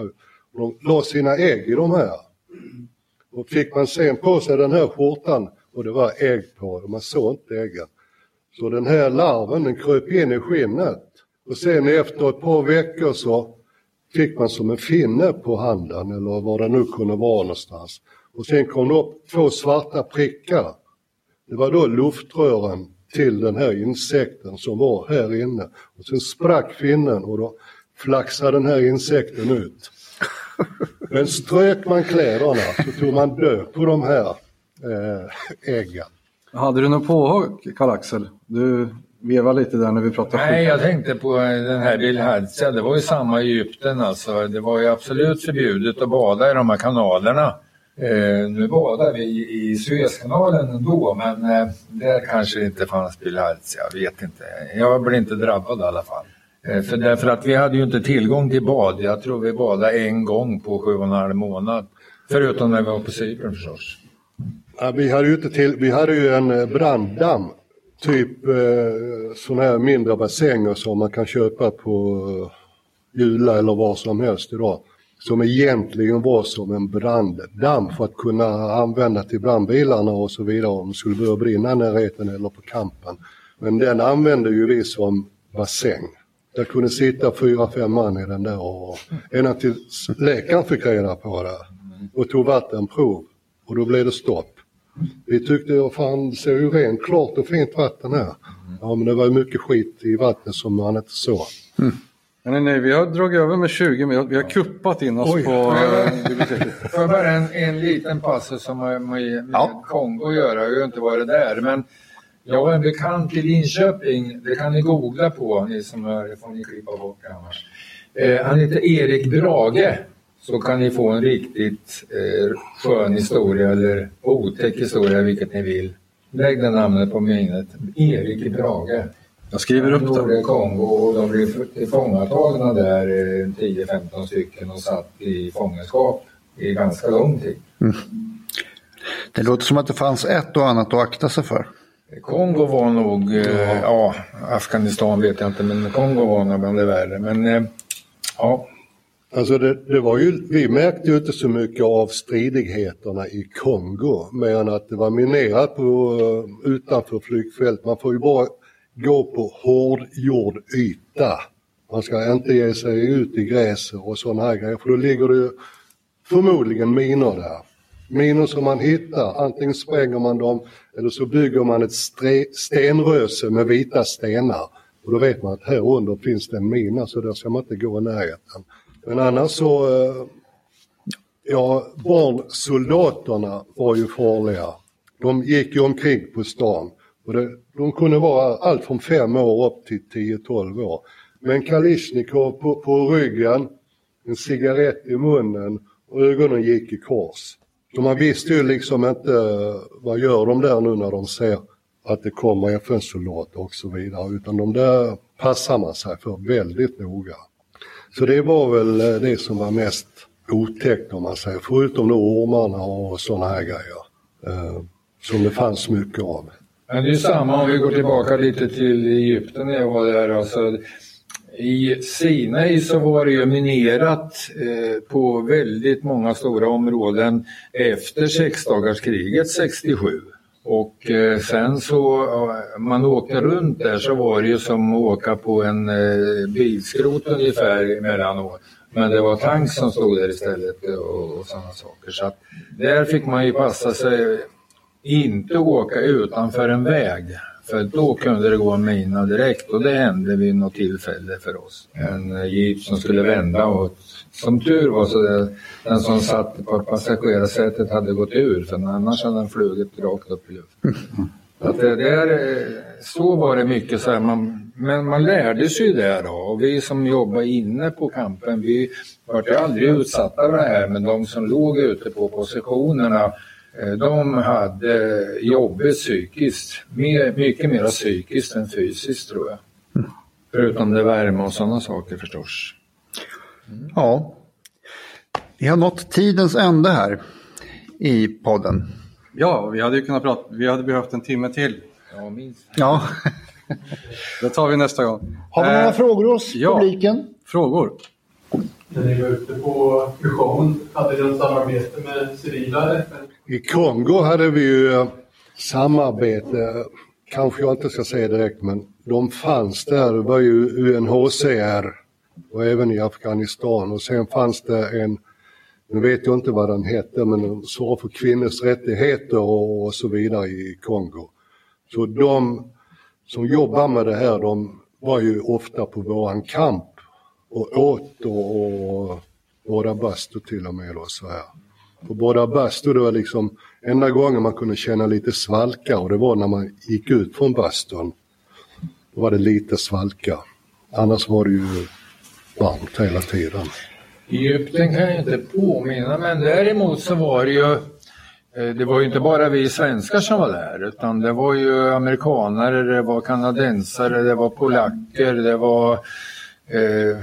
De la sina ägg i de här. Och fick man sen på sig den här skjortan och det var ägg på och man såg inte äggen. Så den här larven den kröp in i skinnet och sen efter ett par veckor så fick man som en finne på handen eller var det nu kunde vara någonstans. Och sen kom det upp två svarta prickar. Det var då luftrören till den här insekten som var här inne. Och sen sprack finnen och då flaxade den här insekten ut. Men strök man kläderna så tog man död på de här eh, äggen. Hade du något påhugg, Karl-Axel? Du vevade lite där när vi pratade Nej, jag tänkte på den här Bilhadzia. Det var ju samma i Egypten alltså. Det var ju absolut förbjudet att bada i de här kanalerna. Eh, nu badar vi i Suezkanalen ändå, men eh, där kanske det inte fanns bilharz. Jag vet inte. Jag blev inte drabbad i alla fall. Eh, för därför att vi hade ju inte tillgång till bad. Jag tror vi badade en gång på sju och en halv månad. Förutom när vi var på Cypern förstås. Ja, vi, hade ju inte till, vi hade ju en eh, branddamm. Typ eh, sådana här mindre bassänger som man kan köpa på eh, Jula eller var som helst idag som egentligen var som en branddamm för att kunna använda till brandbilarna och så vidare om det skulle börja brinna i närheten eller på kampen. Men den använde ju vi som bassäng. Där kunde sitta fyra, fem man i den där och ända tills läkaren fick reda på det och tog vattenprov och då blev det stopp. Vi tyckte, ja, fan det ser ju rent klart och fint vatten här. Ja men det var ju mycket skit i vattnet som man inte såg. Mm. Nej, nej, vi har dragit över med 20 minuter. Vi har kuppat in oss Oj. på äh, biblioteket. *laughs* Får jag bara en, en liten passus som har med, med ja. Kongo att göra. Jag har ju inte varit där. Men jag har en bekant i Linköping. Det kan ni googla på, ni som hör. Det får ni klippa bort annars. Eh, han heter Erik Brage. Så kan ni få en riktigt eh, skön historia eller otäck historia, vilket ni vill. Lägg det namnet på minnet. Erik Brage. Jag skriver upp det. Kongo och de blev tillfångatagna där 10-15 eh, stycken och satt i fångenskap i ganska lång tid. Mm. Det låter som att det fanns ett och annat att akta sig för. Kongo var nog, eh, ja, Afghanistan vet jag inte, men Kongo var nog bland det värre. Men eh, ja. Alltså det, det, var ju, vi märkte ju inte så mycket av stridigheterna i Kongo, mer än att det var minerat på, utanför flygfält. Man får ju bara gå på hårdgjord yta. Man ska inte ge sig ut i gräset och sådana här grejer för då ligger det förmodligen minor där. Minor som man hittar, antingen spränger man dem eller så bygger man ett stenröse med vita stenar. Och då vet man att här under finns det en mina så där ska man inte gå i närheten. Men annars så, eh, ja barnsoldaterna var ju farliga. De gick ju omkring på stan. Och det, de kunde vara allt från fem år upp till 10-12 år. Med en Kalishnikov på, på ryggen, en cigarett i munnen och ögonen gick i kors. Så man visste ju liksom inte vad gör de där nu när de ser att det kommer FN-soldater och så vidare, utan de där passar man sig för väldigt noga. Så det var väl eh, det som var mest otäckt om man säger, förutom då ormarna och sådana här grejer. Eh, som det fanns mycket av. Men det är samma om vi går tillbaka lite till Egypten när jag var där. Alltså, I Sinai så var det ju minerat eh, på väldigt många stora områden efter sexdagarskriget 67. Och eh, sen så, eh, man åkte runt där så var det ju som att åka på en eh, bilskrot ungefär emellanåt. Men det var tank som stod där istället och, och sådana saker. Så att där fick man ju passa sig inte åka utanför en väg. För då kunde det gå en mina direkt och det hände vid något tillfälle för oss. En jeep som skulle vända och som tur var så det, den som satt på passagerarsätet hade gått ur för annars hade den flugit rakt upp i luften. Att det, det så var det mycket så här, man, men man lärde sig det då och vi som jobbade inne på kampen vi var ju aldrig utsatta för det här men de som låg ute på positionerna de hade jobbigt psykiskt, mer, mycket mer psykiskt än fysiskt tror jag. Mm. Förutom det värme och sådana saker förstås. Mm. Ja, vi har nått tidens ände här i podden. Ja, vi hade ju kunnat prata, vi hade behövt en timme till. Ja, minst. Ja. *laughs* det tar vi nästa gång. Har vi några eh, frågor hos ja, publiken? Frågor? När ni var ute på mission, hade ni något samarbete med civila FN? I Kongo hade vi ju eh, samarbete, kanske jag inte ska säga direkt, men de fanns där. Det var ju UNHCR och även i Afghanistan och sen fanns det en, nu vet jag inte vad den hette, men den svarade för kvinnors rättigheter och, och så vidare i Kongo. Så de som jobbar med det här, de var ju ofta på våran kamp och åt och, och båda bastu till och med Då, så här. På båda bastu det var liksom enda gången man kunde känna lite svalka och det var när man gick ut från bastun. Då var det lite svalka. Annars var det ju varmt hela tiden. Egypten kan jag inte påminna men däremot så var det ju eh, det var ju inte bara vi svenskar som var där utan det var ju amerikanare, det var kanadensare, det var polacker, det var eh,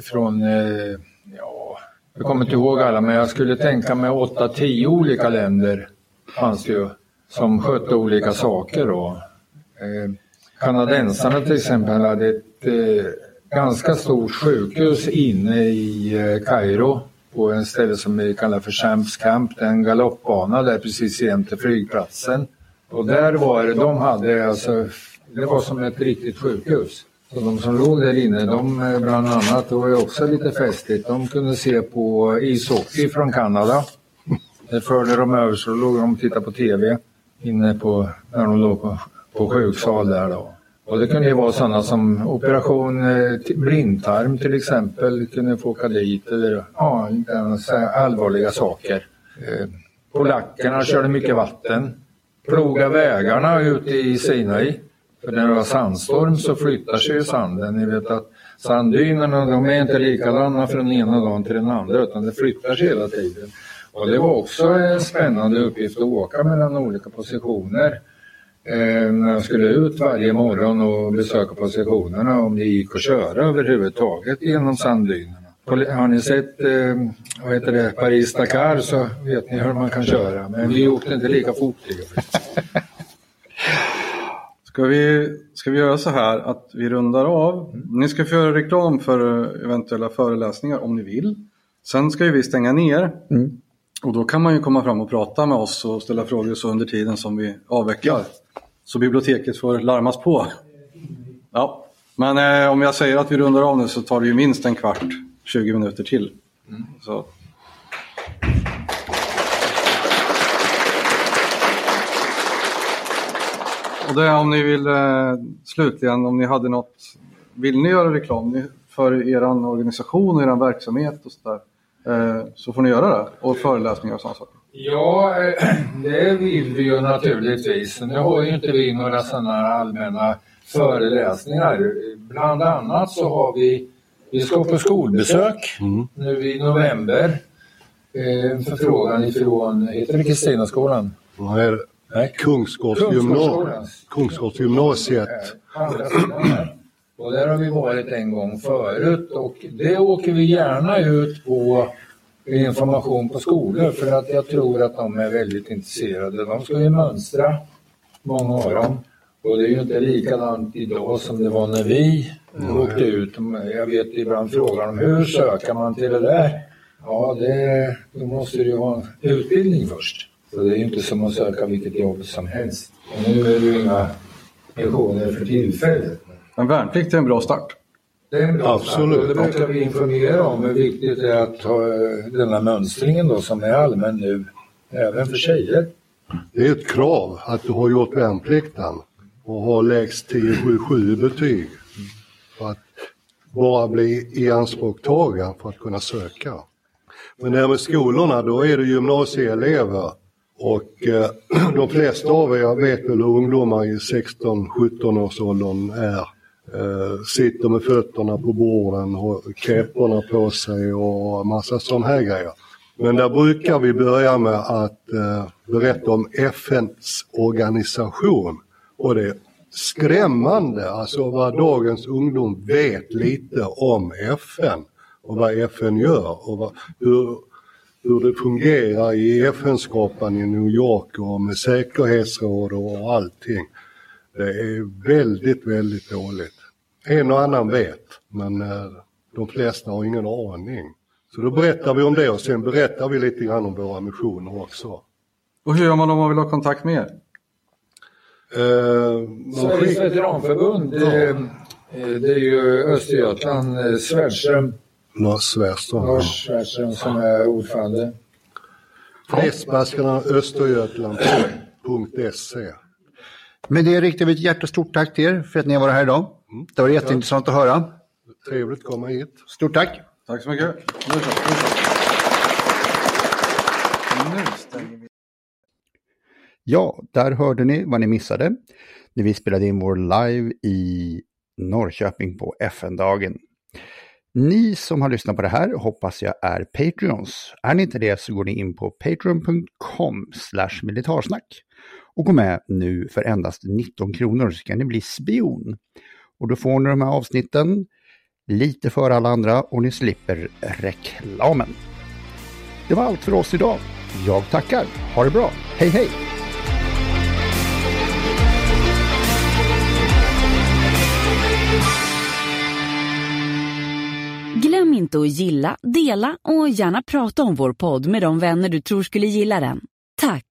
från, eh, ja, jag kommer inte ihåg alla, men jag skulle tänka mig 8-10 olika länder fanns det ju som skötte olika saker. Då. Eh, kanadensarna till exempel hade ett eh, ganska stort sjukhus inne i eh, Kairo på en ställe som vi kallar för Champs Camp, en galoppbana där precis jämte flygplatsen. Och där var det, de hade alltså, det var som ett riktigt sjukhus. Så de som låg där inne, de eh, bland annat, det var ju också lite festligt, de kunde se på ishockey från Kanada. Det förde de över så låg de och tittade på TV inne på, när de låg på, på sjuksal där då. Och det kunde ju vara sådana som operation eh, blindtarm till exempel, kunde få åka dit eller ja, allvarliga saker. Eh, polackerna körde mycket vatten, ploga vägarna ute i Sinai. För när det var sandstorm så flyttar sig ju sanden. Ni vet att sanddynerna de är inte likadana från ena dagen till den andra utan det flyttar sig hela tiden. Och det var också en spännande uppgift att åka mellan olika positioner. Eh, när jag skulle ut varje morgon och besöka positionerna om det gick att köra överhuvudtaget genom sanddynerna. Har ni sett eh, vad heter det, Paris-Dakar så vet ni hur man kan köra men vi åkte inte lika fort. *laughs* Ska vi, ska vi göra så här att vi rundar av? Mm. Ni ska få göra reklam för eventuella föreläsningar om ni vill. Sen ska ju vi stänga ner. Mm. Och då kan man ju komma fram och prata med oss och ställa frågor så under tiden som vi avvecklar. Så biblioteket får larmas på. Ja, men eh, om jag säger att vi rundar av nu så tar det ju minst en kvart, 20 minuter till. Mm. Så Och det om ni vill eh, slutligen, om ni hade något, vill ni göra reklam för er organisation och er verksamhet och sådär, eh, så får ni göra det. Och föreläsningar och sådana saker. Ja, eh, *clears throat* det vill vi ju naturligtvis. Nu har ju inte vi några sådana allmänna föreläsningar. Bland annat så har vi, vi ska på skolbesök mm. nu i november. En förfrågan ifrån, heter det Kristinaskolan? Nej, Kungsgårdsgymnasiet. Och där har vi varit en gång förut och det åker vi gärna ut på information på skolor för att jag tror att de är väldigt intresserade. De ska ju mönstra, många av dem. Och det är ju inte likadant idag som det var när vi mm. åkte ut. Jag vet ibland frågar de hur söker man till det där? Ja, det, då måste du ju ha en utbildning först. Så det är ju inte som att söka vilket jobb som helst. Och nu är det ju inga pensioner för tillfället. Men värnplikt är en bra start. Det är en bra Absolut. Start. Och det brukar vi informera om hur viktigt det är att ha eh, denna mönstringen då som är allmän nu, även för tjejer. Det är ett krav att du har gjort värnplikten och har lägst 10-7 i betyg. För att bara bli ianspråktagen för att kunna söka. Men det här med skolorna, då är det gymnasieelever och eh, *clears throat* de flesta av er vet väl hur ungdomar i 16-17 års åldern är. Eh, sitter med fötterna på borden och käpporna på sig och massa sådana här grejer. Men där brukar vi börja med att eh, berätta om FNs organisation och det skrämmande, alltså vad dagens ungdom vet lite om FN och vad FN gör och vad, hur, hur det fungerar i FN-skapan i New York och med säkerhetsråd och allting. Det är väldigt, väldigt dåligt. En och annan vet, men eh, de flesta har ingen aning. Så då berättar vi om det och sen berättar vi lite grann om våra missioner också. Och hur gör man om man vill ha kontakt med er? Eh, Sveriges veteranförbund, ja. eh, det är ju Östergötland, eh, Svärdström. Lars Svärdström. Lars Svärdström som är ordförande. Fredsbaskarna Östergötland.se Med det riktar vi ett hjärtestort tack till er för att ni har varit här idag. Mm. Det var jätteintressant att höra. Trevligt att komma hit. Stort tack. Tack så mycket. Ja, där hörde ni vad ni missade när vi spelade in vår live i Norrköping på FN-dagen. Ni som har lyssnat på det här hoppas jag är Patreons. Är ni inte det så går ni in på patreon.com militarsnack och gå med nu för endast 19 kronor så kan ni bli spion. Och då får ni de här avsnitten lite före alla andra och ni slipper reklamen. Det var allt för oss idag. Jag tackar. Ha det bra. Hej hej! Glöm inte att gilla, dela och gärna prata om vår podd med de vänner du tror skulle gilla den. Tack!